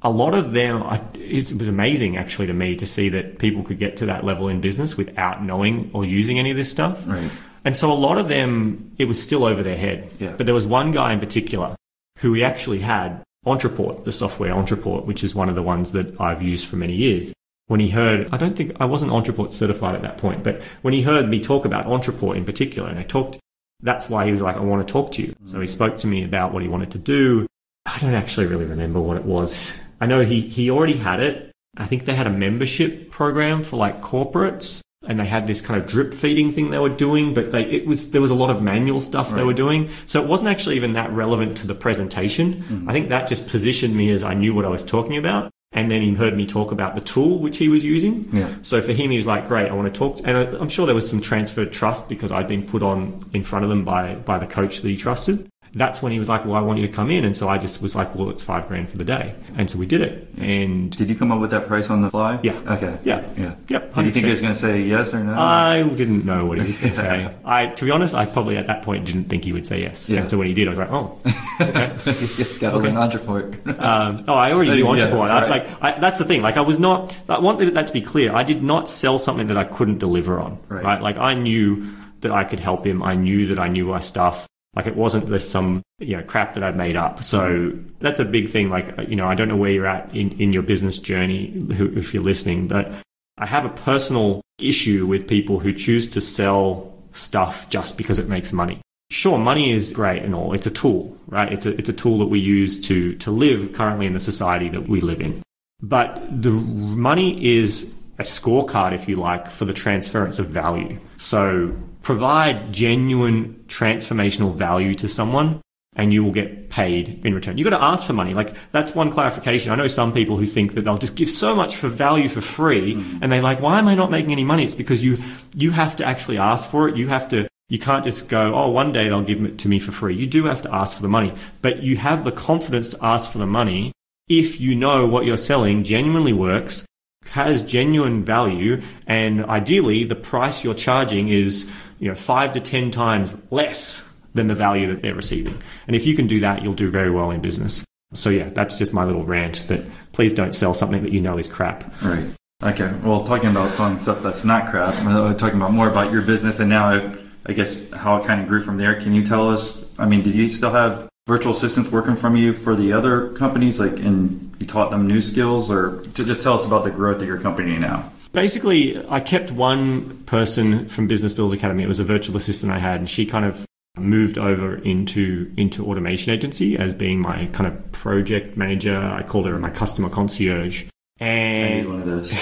a lot of them, it was amazing actually to me to see that people could get to that level in business without knowing or using any of this stuff. Right. And so a lot of them, it was still over their head. Yeah. But there was one guy in particular who we actually had Ontraport, the software Ontraport, which is one of the ones that I've used for many years. When he heard, I don't think I wasn't Ontraport certified at that point, but when he heard me talk about Ontraport in particular, and I talked, that's why he was like, I want to talk to you. Mm-hmm. So he spoke to me about what he wanted to do. I don't actually really remember what it was I know he, he already had it. I think they had a membership program for like corporates and they had this kind of drip feeding thing they were doing, but they, it was, there was a lot of manual stuff right. they were doing. So it wasn't actually even that relevant to the presentation. Mm-hmm. I think that just positioned me as I knew what I was talking about. And then he heard me talk about the tool which he was using. Yeah. So for him, he was like, great, I want to talk. And I'm sure there was some transferred trust because I'd been put on in front of them by, by the coach that he trusted that's when he was like, well, I want you to come in. And so I just was like, well, it's five grand for the day. And so we did it. And did you come up with that price on the fly? Yeah. Okay. Yeah. Yeah. Yep. Did you think he was going to say yes or no? I didn't know what he was going to say. I, to be honest, I probably at that point didn't think he would say yes. Yeah. And so when he did, I was like, oh, okay. Got okay. learn Ontraport. um, oh, I already knew Ontraport. Yeah, right. like, I, that's the thing. Like, I was not, I want that to be clear. I did not sell something that I couldn't deliver on. Right. right? Like, I knew that I could help him. I knew that I knew my stuff. Like it wasn't this some you know crap that I'd made up. So that's a big thing. Like you know, I don't know where you're at in, in your business journey if you're listening, but I have a personal issue with people who choose to sell stuff just because it makes money. Sure, money is great and all. It's a tool, right? It's a it's a tool that we use to to live currently in the society that we live in. But the money is a scorecard, if you like, for the transference of value. So provide genuine transformational value to someone and you will get paid in return. You've got to ask for money. Like that's one clarification. I know some people who think that they'll just give so much for value for free mm. and they're like, why am I not making any money? It's because you, you have to actually ask for it. You have to, you can't just go, oh, one day they'll give it to me for free. You do have to ask for the money, but you have the confidence to ask for the money if you know what you're selling genuinely works has genuine value and ideally the price you're charging is you know five to ten times less than the value that they're receiving. And if you can do that you'll do very well in business. So yeah that's just my little rant that please don't sell something that you know is crap. Right. Okay. Well talking about selling stuff that's not crap we're talking about more about your business and now I guess how it kind of grew from there. Can you tell us i mean did you still have virtual assistants working from you for the other companies? Like and you taught them new skills or to just tell us about the growth of your company now basically i kept one person from business builds academy it was a virtual assistant i had and she kind of moved over into into automation agency as being my kind of project manager i called her my customer concierge and I need one of those.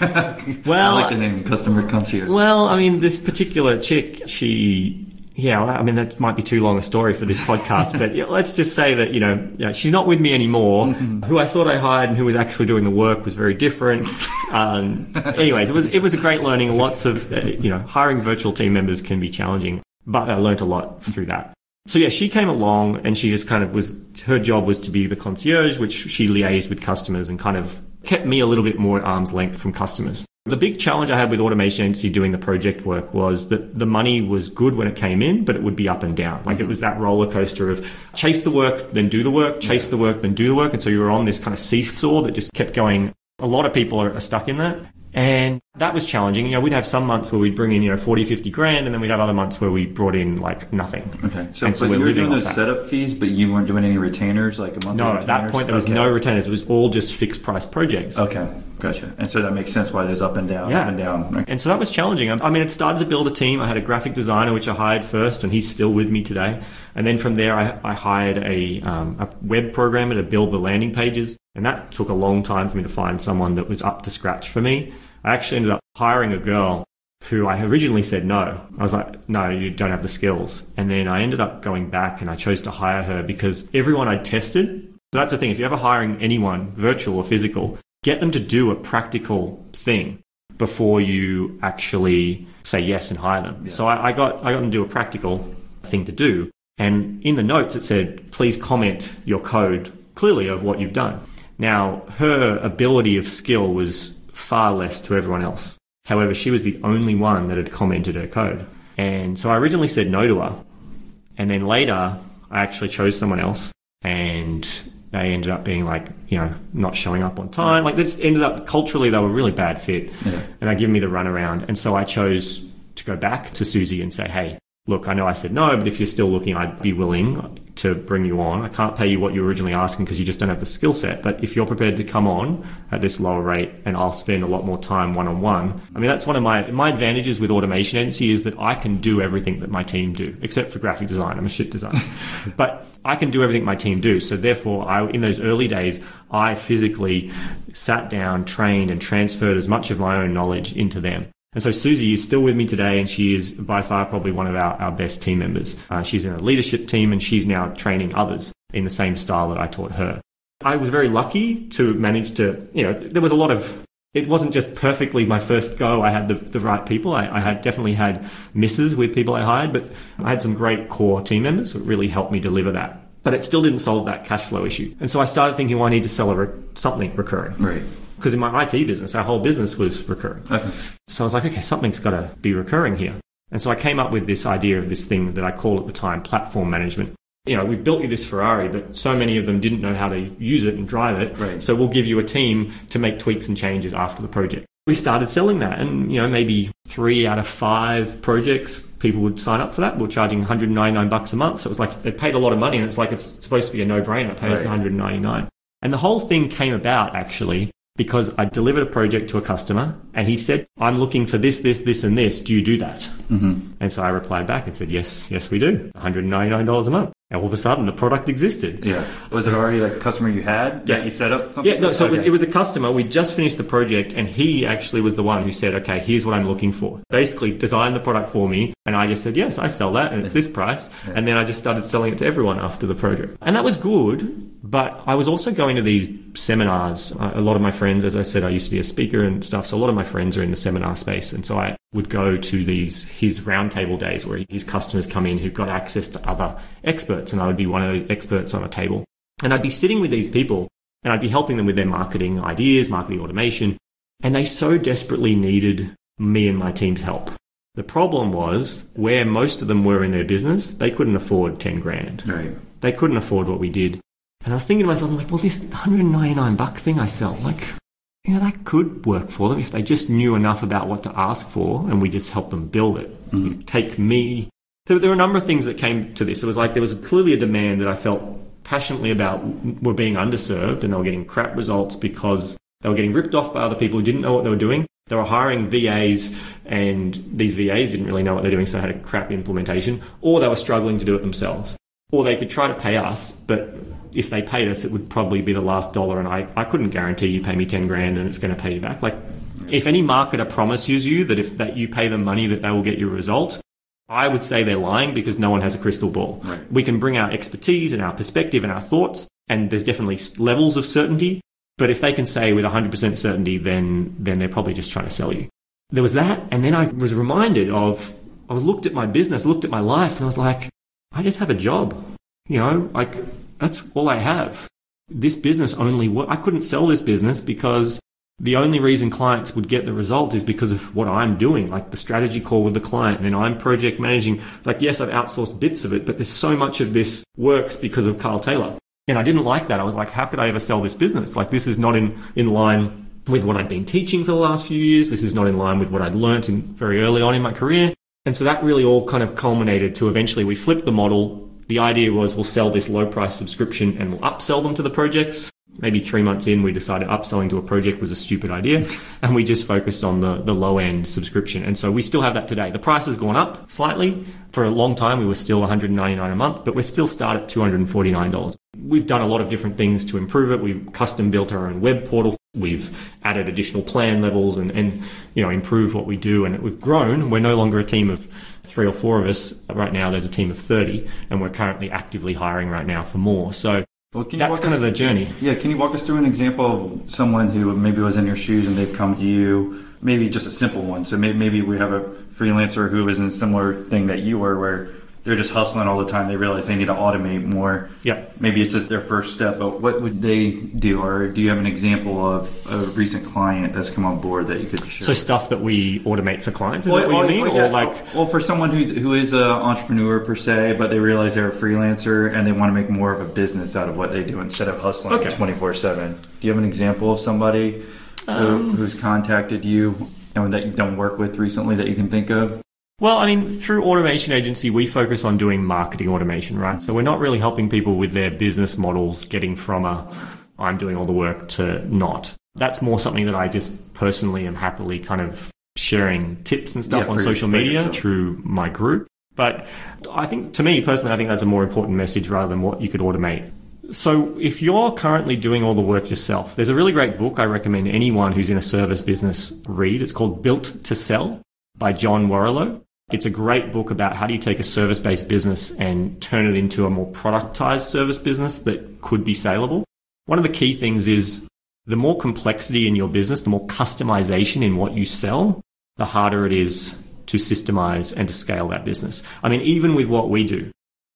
well, I like the name customer concierge. Well, I mean, this particular chick, she yeah, I mean that might be too long a story for this podcast, but let's just say that you know yeah, she's not with me anymore. Mm-hmm. Who I thought I hired and who was actually doing the work was very different. Um, anyways, it was it was a great learning. Lots of uh, you know hiring virtual team members can be challenging, but I learned a lot through that. So yeah, she came along and she just kind of was her job was to be the concierge, which she liaised with customers and kind of kept me a little bit more at arm's length from customers. The big challenge I had with automation agency doing the project work was that the money was good when it came in, but it would be up and down. Like it mm-hmm. was that roller coaster of chase the work, then do the work, chase the work, then do the work. And so you were on this kind of seesaw that just kept going. A lot of people are stuck in that. And that was challenging. You know, we'd have some months where we'd bring in, you know, 40, 50 grand, and then we'd have other months where we brought in like nothing. Okay. So, And so you were doing those that. setup fees, but you weren't doing any retainers, like a monthly No, at that point there was Okay. no retainers. It was all just fixed price projects. Okay, gotcha. And so that makes sense why there's up and down, Yeah. up and down. Okay. And so that was challenging. I I mean, it started to build a team. I had a graphic designer, which I hired first, and he's still with me today. And then from there, I, I hired a, um, a web programmer to build the landing pages. And that took a long time for me to find someone that was up to scratch for me. I actually ended up hiring a girl who I originally said no. I was like, no, you don't have the skills. And then I ended up going back and I chose to hire her because everyone I tested, so that's the thing. If you're ever hiring anyone, virtual or physical, get them to do a practical thing before you actually say yes and hire them. So I, I got I got them to do a practical thing to do, and in the notes it said, "Please comment your code clearly of what you've done." Now her ability of skill was far less to everyone else. However, she was the only one that had commented her code, and so I originally said no to her, and then later I actually chose someone else, and they ended up being like, you know, not showing up on time. Like this ended up culturally they were a really bad fit, Yeah. and they given me the runaround. And so I chose to go back to Susie and say, hey, look, I know I said no, but if you're still looking, I'd be willing to bring you on. I can't pay you what you were originally asking because you just don't have the skill set. But if you're prepared to come on at this lower rate and I'll spend a lot more time one on one, I mean, that's one of my, my advantages with automation agency is that I can do everything that my team do, except for graphic design. I'm a shit designer, but I can do everything my team do. So therefore, I, in those early days, I physically sat down, trained and transferred as much of my own knowledge into them. And so Susie is still with me today, and she is by far probably one of our, our best team members. Uh, she's in a leadership team, and she's now training others in the same style that I taught her. I was very lucky to manage to, you know, there was a lot of, it wasn't just perfectly my first go. I had the, the right people. I, I had definitely had misses with people I hired, but I had some great core team members who really helped me deliver that. But it still didn't solve that cash flow issue. And so I started thinking, well, I need to sell re- something recurring. Right. Because in my IT business, our whole business was recurring. Okay. So I was like, okay, something's got to be recurring here. And so I came up with this idea of this thing that I call at the time platform management. You know, we built you this Ferrari, but so many of them didn't know how to use it and drive it. Right. So we'll give you a team to make tweaks and changes after the project. We started selling that, and you know, maybe three out of five projects people would sign up for that. We're charging 199 bucks a month, so it was like they paid a lot of money, and it's like it's supposed to be a no-brainer. Pay us Right. 199. And the whole thing came about actually because I delivered a project to a customer and he said, I'm looking for this, this, this, and this. Do you do that? Mm-hmm. And so I replied back and said, yes, yes, we do. $199 a month. And all of a sudden the product existed. Yeah. Was it already like a customer you had Yeah. that you set up something? Yeah, no, so it was, it was a customer. We just finished the project and he actually was the one who said, okay, here's what I'm looking for. Basically designed the product for me. And I just said, yes, I sell that and it's this price. And then I just started selling it to everyone after the project. And that was good. But I was also going to these seminars. Uh, A lot of my friends, as I said, I used to be a speaker and stuff. So a lot of my friends are in the seminar space. And so I would go to these, his roundtable days where his customers come in who've got access to other experts. And I would be one of those experts on a table. And I'd be sitting with these people and I'd be helping them with their marketing ideas, marketing automation. And they so desperately needed me and my team's help. The problem was where most of them were in their business, they couldn't afford 10 grand. Right. They couldn't afford what we did. And I was thinking to myself, I'm like, well, this 199 buck thing I sell, like, you know, that could work for them if they just knew enough about what to ask for and we just helped them build it. Mm-hmm. Take me. So there were a number of things that came to this. It was like there was clearly a demand that I felt passionately about were being underserved and they were getting crap results because they were getting ripped off by other people who didn't know what they were doing. They were hiring VAs and these VAs didn't really know what they're doing, so they had a crap implementation, or they were struggling to do it themselves. Or they could try to pay us, but if they paid us, it would probably be the last dollar, and I, I couldn't guarantee you pay me 10 grand and it's going to pay you back. Like, if any marketer promises you that if that you pay them money that they will get you a result, I would say they're lying because no one has a crystal ball. Right. We can bring our expertise and our perspective and our thoughts, and there's definitely levels of certainty, But if they can say with 100% certainty, then, then they're probably just trying to sell you. There was that. And then I was reminded of, I was looked at my business, looked at my life, and I was like, I just have a job. You know, like that's all I have. This business only, I couldn't sell this business because the only reason clients would get the result is because of what I'm doing, like the strategy call with the client. And then I'm project managing. Like, yes, I've outsourced bits of it, but there's so much of this works because of Carl Taylor. And I didn't like that. I was like, how could I ever sell this business? Like, this is not in, in line with what I'd been teaching for the last few years. This is not in line with what I'd learned in very early on in my career. And so that really all kind of culminated to eventually we flipped the model. The idea was we'll sell this low price subscription and we'll upsell them to the projects maybe three months in, we decided upselling to a project was a stupid idea, and we just focused on the, the low end subscription. And so we still have that today. The price has gone up slightly. For a long time, we were still 199 a month, but we're still start at $249. We've done a lot of different things to improve it. We've custom built our own web portal. We've added additional plan levels and, and you know improved what we do, and we've grown. We're no longer a team of three or four of us. Right now, there's a team of 30, and we're currently actively hiring right now for more. So well, that's kind us, of the journey. Yeah, can you walk us through an example of someone who maybe was in your shoes and they've come to you? Maybe just a simple one. So maybe, maybe we have a freelancer who was in a similar thing that you were, where they're just hustling all the time. They realize they need to automate more. Yeah. Maybe it's just their first step, but what would they do? Or do you have an example of a recent client that's come on board that you could share? So stuff that we automate for clients, is well, that what you mean? Or, yeah, or like, well, for someone who's who is an entrepreneur per se, but they realize they're a freelancer and they want to make more of a business out of what they do instead of hustling twenty four seven. Do you have an example of somebody um, who, who's contacted you and that you've done work with recently that you can think of? Well, I mean, through Automation Agency, we focus on doing marketing automation, right? So we're not really helping people with their business models getting from a I'm doing all the work to not. That's more something that I just personally am happily kind of sharing tips and stuff yeah, on social media through my group. But I think, to me personally, I think that's a more important message rather than what you could automate. So if you're currently doing all the work yourself, there's a really great book I recommend anyone who's in a service business read. It's called Built to Sell by John Warrillow. It's a great book about how do you take a service based business and turn it into a more productized service business that could be saleable. One of the key things is the more complexity in your business, the more customization in what you sell, the harder it is to systemize and to scale that business. I mean, even with what we do,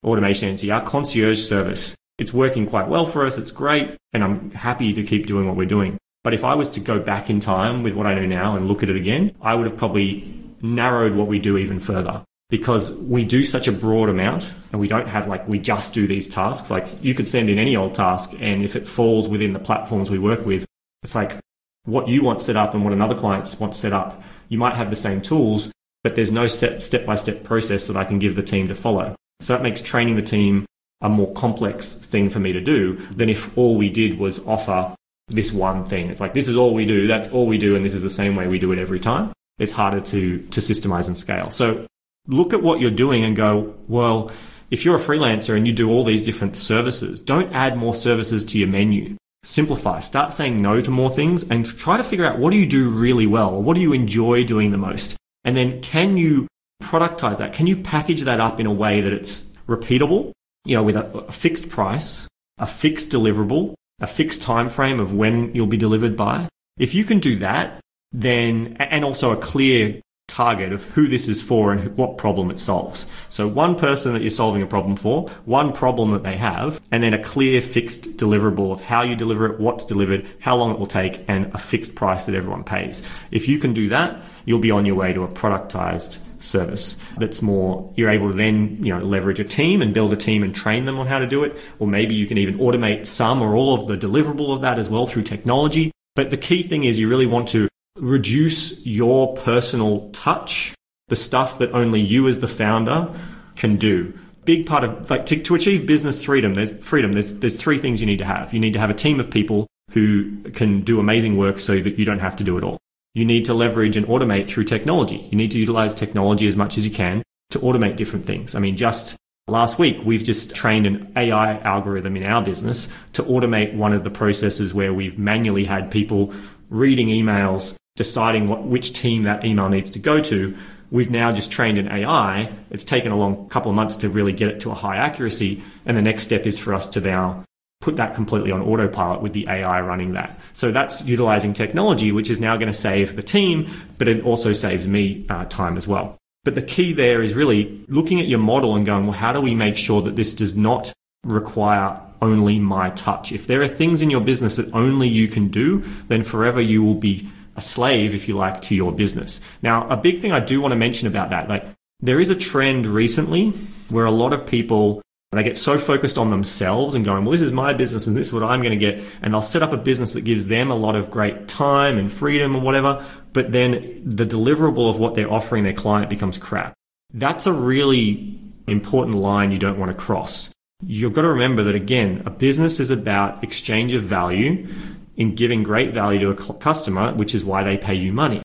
automation agency, our concierge service, it's working quite well for us. It's great. And I'm happy to keep doing what we're doing. But if I was to go back in time with what I know now and look at it again, I would have probably narrowed what we do even further. Because we do such a broad amount and we don't have like we just do these tasks. Like you could send in any old task and if it falls within the platforms we work with it's like what you want set up and what another client wants set up you might have the same tools but there's no step by step process that I can give the team to follow. So that makes training the team a more complex thing for me to do than if all we did was offer this one thing. It's like this is all we do that's all we do and this is the same way we do it every time it's harder to, to systemize and scale. So look at what you're doing and go, well, if you're a freelancer and you do all these different services, don't add more services to your menu. Simplify. Start saying no to more things and try to figure out what do you do really well what do you enjoy doing the most? And then can you productize that? Can you package that up in a way that it's repeatable, you know, with a, a fixed price, a fixed deliverable, a fixed time frame of when you'll be delivered by? If you can do that, then, and also a clear target of who this is for and what problem it solves. So one person that you're solving a problem for, one problem that they have, and then a clear fixed deliverable of how you deliver it, what's delivered, how long it will take, and a fixed price that everyone pays. If you can do that, you'll be on your way to a productized service that's more you're able to then you know leverage a team and build a team and train them on how to do it or maybe you can even automate some or all of the deliverable of that as well through technology but the key thing is you really want to reduce your personal touch, the stuff that only you as the founder can do. Big part of like to, to achieve business freedom, there's freedom, there's there's three things you need to have. You need to have a team of people who can do amazing work so that you don't have to do it all. You need to leverage and automate through technology. You need to utilize technology as much as you can to automate different things. I mean, just last week, we've just trained an AI algorithm in our business to automate one of the processes where we've manually had people reading emails deciding what which team that email needs to go to. We've now just trained an AI. It's taken a long couple of months to really get it to a high accuracy. And the next step is for us to now put that completely on autopilot with the AI running that. So that's utilizing technology, which is now going to save the team, but it also saves me uh, time as well. But the key there is really looking at your model and going, well, how do we make sure that this does not require only my touch? If there are things in your business that only you can do, then forever you will be a slave, if you like, to your business. Now, a big thing I do want to mention about that, like there is a trend recently where a lot of people they get so focused on themselves and going, well, this is my business and this is what I'm going to get. And they'll set up a business that gives them a lot of great time and freedom and whatever. But then the deliverable of what they're offering their client becomes crap. That's a really important line you don't want to cross. You've got to remember that again, a business is about exchange of value in giving great value to a customer, which is why they pay you money.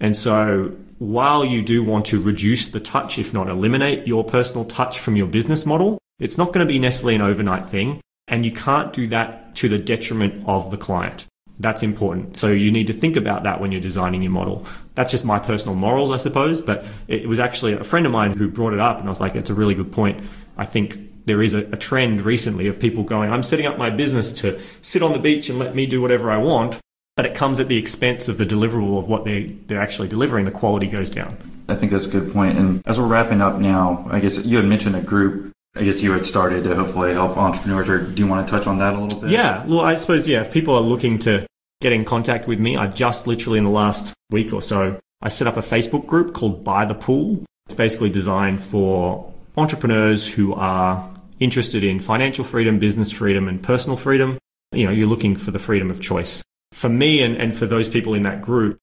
And so while you do want to reduce the touch, if not eliminate your personal touch from your business model, it's not going to be necessarily an overnight thing. And you can't do that to the detriment of the client. That's important. So you need to think about that when you're designing your model. That's just my personal morals, I suppose. But it was actually a friend of mine who brought it up, and I was like, it's a really good point. I think there is a, a, trend recently of people going, I'm setting up my business to sit on the beach and let me do whatever I want, but it comes at the expense of the deliverable of what they, they're actually delivering. The quality goes down. I think that's a good point. And as we're wrapping up now, I guess you had mentioned a group. I guess you had started to hopefully help entrepreneurs. Or do you want to touch on that a little bit? Yeah. Well, I suppose, yeah, if people are looking to get in contact with me, I just literally in the last week or so, I set up a Facebook group called By the Pool. It's basically designed for entrepreneurs who are interested in financial freedom, business freedom, and personal freedom, you know, you're looking for the freedom of choice. For me and, and for those people in that group,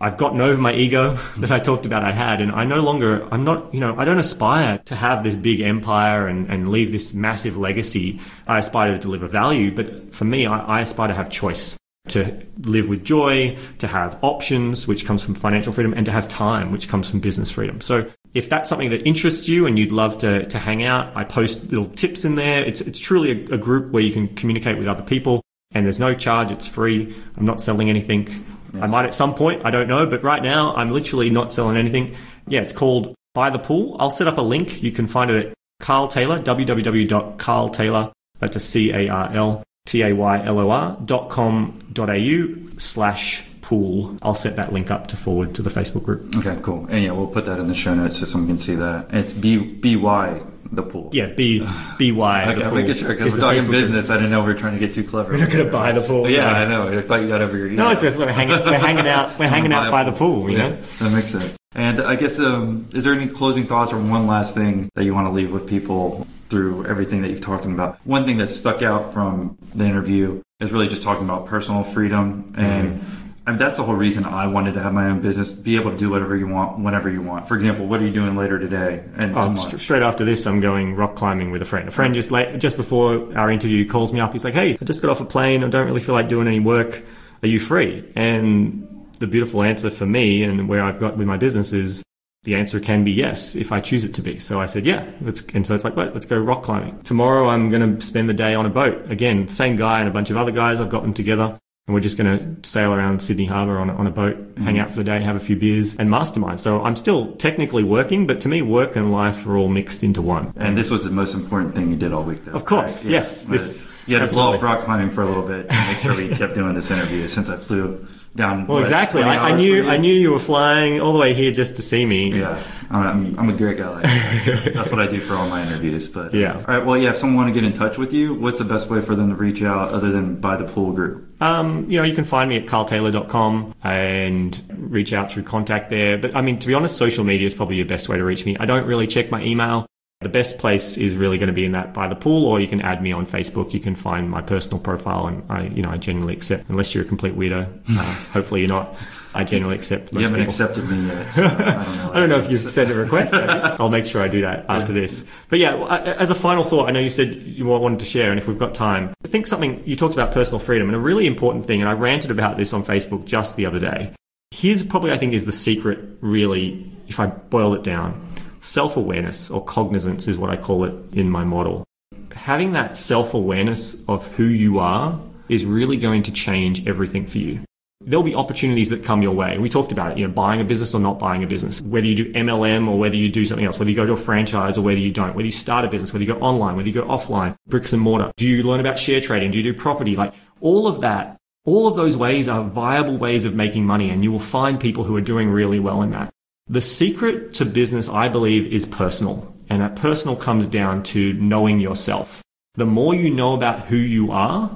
I've gotten over my ego that I talked about I had, and I no longer, I'm not, you know, I don't aspire to have this big empire and, and leave this massive legacy. I aspire to deliver value, but for me, I, I aspire to have choice, to live with joy, to have options, which comes from financial freedom, and to have time, which comes from business freedom. So if that's something that interests you and you'd love to, to hang out, I post little tips in there. It's, it's truly a, a group where you can communicate with other people and there's no charge. It's free. I'm not selling anything. Yes. I might at some point. I don't know. But right now, I'm literally not selling anything. Yeah, it's called By the Pool. I'll set up a link. You can find it at Carl Taylor, www.carltaylor, that's a C-A-R-L, T-A-Y-L-O-R dot com dot au slash pool. I'll set that link up to forward to the Facebook group. Okay, cool. And yeah, we'll put that in the show notes so someone can see that. it's B B Y the pool. Yeah, B B Y. okay, I'm making sure because we're talking business. Group. I didn't know we were trying to get too clever. We're not going to buy the pool. yeah, I know. I thought you got over your. No, it's just we're hanging, we're hanging out. We're hanging out by the pool. You yeah, know, that makes sense. And I guess, um, is there any closing thoughts or one last thing that you want to leave with people through everything that you've talking about? One thing that stuck out from the interview is really just talking about personal freedom and. Mm-hmm I mean, that's the whole reason I wanted to have my own business, be able to do whatever you want, whenever you want. For example, what are you doing later today? And oh, st- straight after this, I'm going rock climbing with a friend. A friend just late, just before our interview calls me up. He's like, "Hey, I just got off a plane. I don't really feel like doing any work. Are you free?" And the beautiful answer for me and where I've got with my business is the answer can be yes if I choose it to be. So I said, yeah. Let's, and so it's like, well, let's go rock climbing. Tomorrow I'm going to spend the day on a boat. Again, same guy and a bunch of other guys. I've got them together and we're just going to sail around Sydney Harbour on a, on a boat, mm-hmm. hang out for the day, have a few beers, and mastermind. So I'm still technically working, but to me, work and life are all mixed into one. And this was the most important thing you did all week, though. Of course, right? yes. Yeah. This, you had to blow off rock climbing for a little bit and make sure we kept doing this interview since I flew down. Well, what, exactly. I, I knew I knew you were flying all the way here just to see me. Yeah, I'm, I'm a great guy. Like that. That's what I do for all my interviews. But yeah. All right. Well, yeah. If someone want to get in touch with you, what's the best way for them to reach out other than by the pool group? Um, you know, you can find me at carltaylor.com and reach out through contact there. But I mean, to be honest, social media is probably your best way to reach me. I don't really check my email. The best place is really going to be in that by the pool, or you can add me on Facebook. You can find my personal profile, and I, you know, I generally accept, unless you're a complete weirdo. Uh, hopefully, you're not. I generally accept. Most you haven't people. accepted me yet. So I don't know. I don't know if you've sent a request. I'll make sure I do that after this. But yeah, as a final thought, I know you said you wanted to share, and if we've got time, I think something you talked about personal freedom, and a really important thing, and I ranted about this on Facebook just the other day. Here's probably I think is the secret, really, if I boil it down self awareness or cognizance is what I call it in my model. Having that self awareness of who you are is really going to change everything for you. there'll be opportunities that come your way. We talked about it, you know, buying a business or not buying a business, whether you do MLM or whether you do something else, whether you go to a franchise or whether you don't, whether you start a business, whether you go online, whether you go offline, bricks and mortar. Do you learn about share trading? Do you do property? Like all of that, all of those ways are viable ways of making money and you will find people who are doing really well in that. The secret to business, I believe, is personal. And that personal comes down to knowing yourself. The more you know about who you are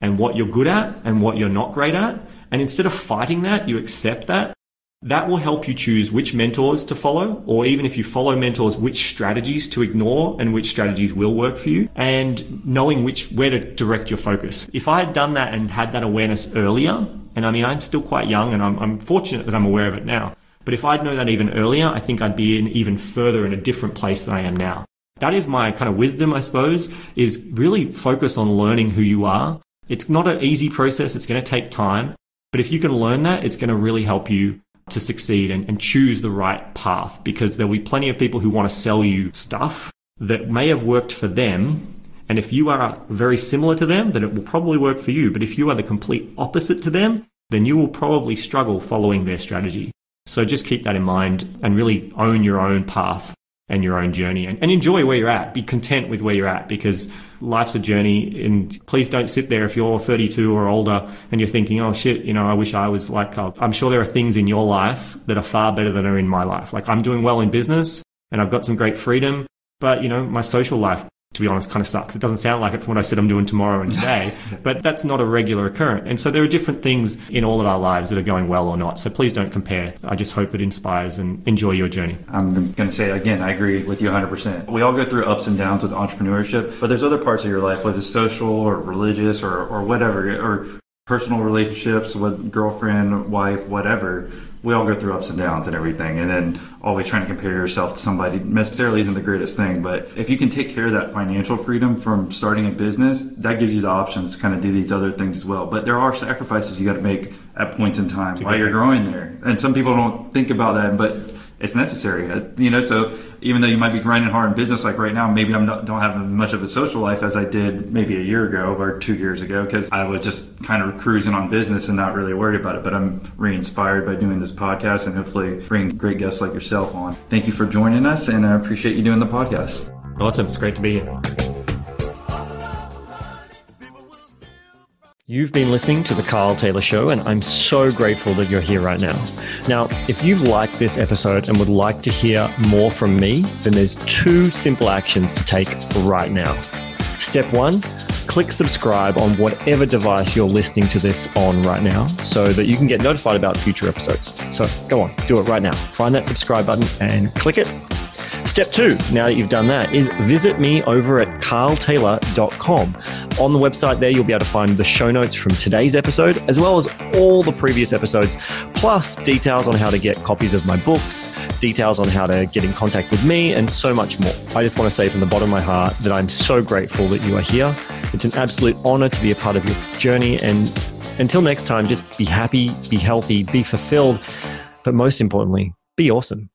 and what you're good at and what you're not great at, and instead of fighting that, you accept that, that will help you choose which mentors to follow, or even if you follow mentors, which strategies to ignore and which strategies will work for you, and knowing which where to direct your focus. If I had done that and had that awareness earlier, and I mean I'm still quite young and I'm, I'm fortunate that I'm aware of it now, but if I'd known that even earlier, I think I'd be in even further in a different place than I am now. That is my kind of wisdom, I suppose, is really focus on learning who you are. It's not an easy process. It's going to take time. But if you can learn that, it's going to really help you to succeed and, and choose the right path because there'll be plenty of people who want to sell you stuff that may have worked for them. And if you are very similar to them, then it will probably work for you. But if you are the complete opposite to them, then you will probably struggle following their strategy. So just keep that in mind and really own your own path and your own journey and, and, enjoy where you're at. Be content with where you're at because life's a journey. And please don't sit there if you're 32 or older and you're thinking, oh shit, you know, I wish I was like Carl. I'm sure there are things in your life that are far better than are in my life. Like I'm doing well in business and I've got some great freedom, but you know, my social life to be honest, kind of sucks. It doesn't sound like it from what I said I'm doing tomorrow and today, but that's not a regular occurrence. And so there are different things in all of our lives that are going well or not. So please don't compare. I just hope it inspires and enjoy your journey. I'm going to say again, I agree with you 100%. We all go through ups and downs with entrepreneurship, but there's other parts of your life, whether it's social or religious or, or whatever, or personal relationships with girlfriend, wife, whatever, we all go through ups and downs and everything. And then always trying to compare yourself to somebody necessarily isn't the greatest thing. But if you can take care of that financial freedom from starting a business, that gives you the options to kind of do these other things as well. But there are sacrifices you got to make at points in time while you're growing there. And some people don't think about that, but it's necessary. Uh, you know, so even though you might be grinding hard in business, like right now, maybe I don't have as much of a social life as I did maybe a year ago or two years ago because I was just kind of cruising on business and not really worried about it. But I'm re-inspired by doing this podcast and hopefully bring great guests like yourself on. Thank you for joining us, and I appreciate you doing the podcast. Awesome! It's great to be here. You've been listening to The Carl Taylor Show, and I'm so grateful that you're here right now. Now, if you've liked this episode and would like to hear more from me, then there's two simple actions to take right now. Step one, click subscribe on whatever device you're listening to this on right now so that you can get notified about future episodes. So go on, do it right now. Find that subscribe button and click it Step two, now that you've done that, is visit me over at carltaylor.com. On the website there, you'll be able to find the show notes from today's episode, as well as all the previous episodes, plus details on how to get copies of my books, details on how to get in contact with me, and so much more. I just want to say from the bottom of my heart that I'm so grateful that you are here. It's an absolute honor to be a part of your journey. And until next time, just be happy, be healthy, be fulfilled, but most importantly, be awesome.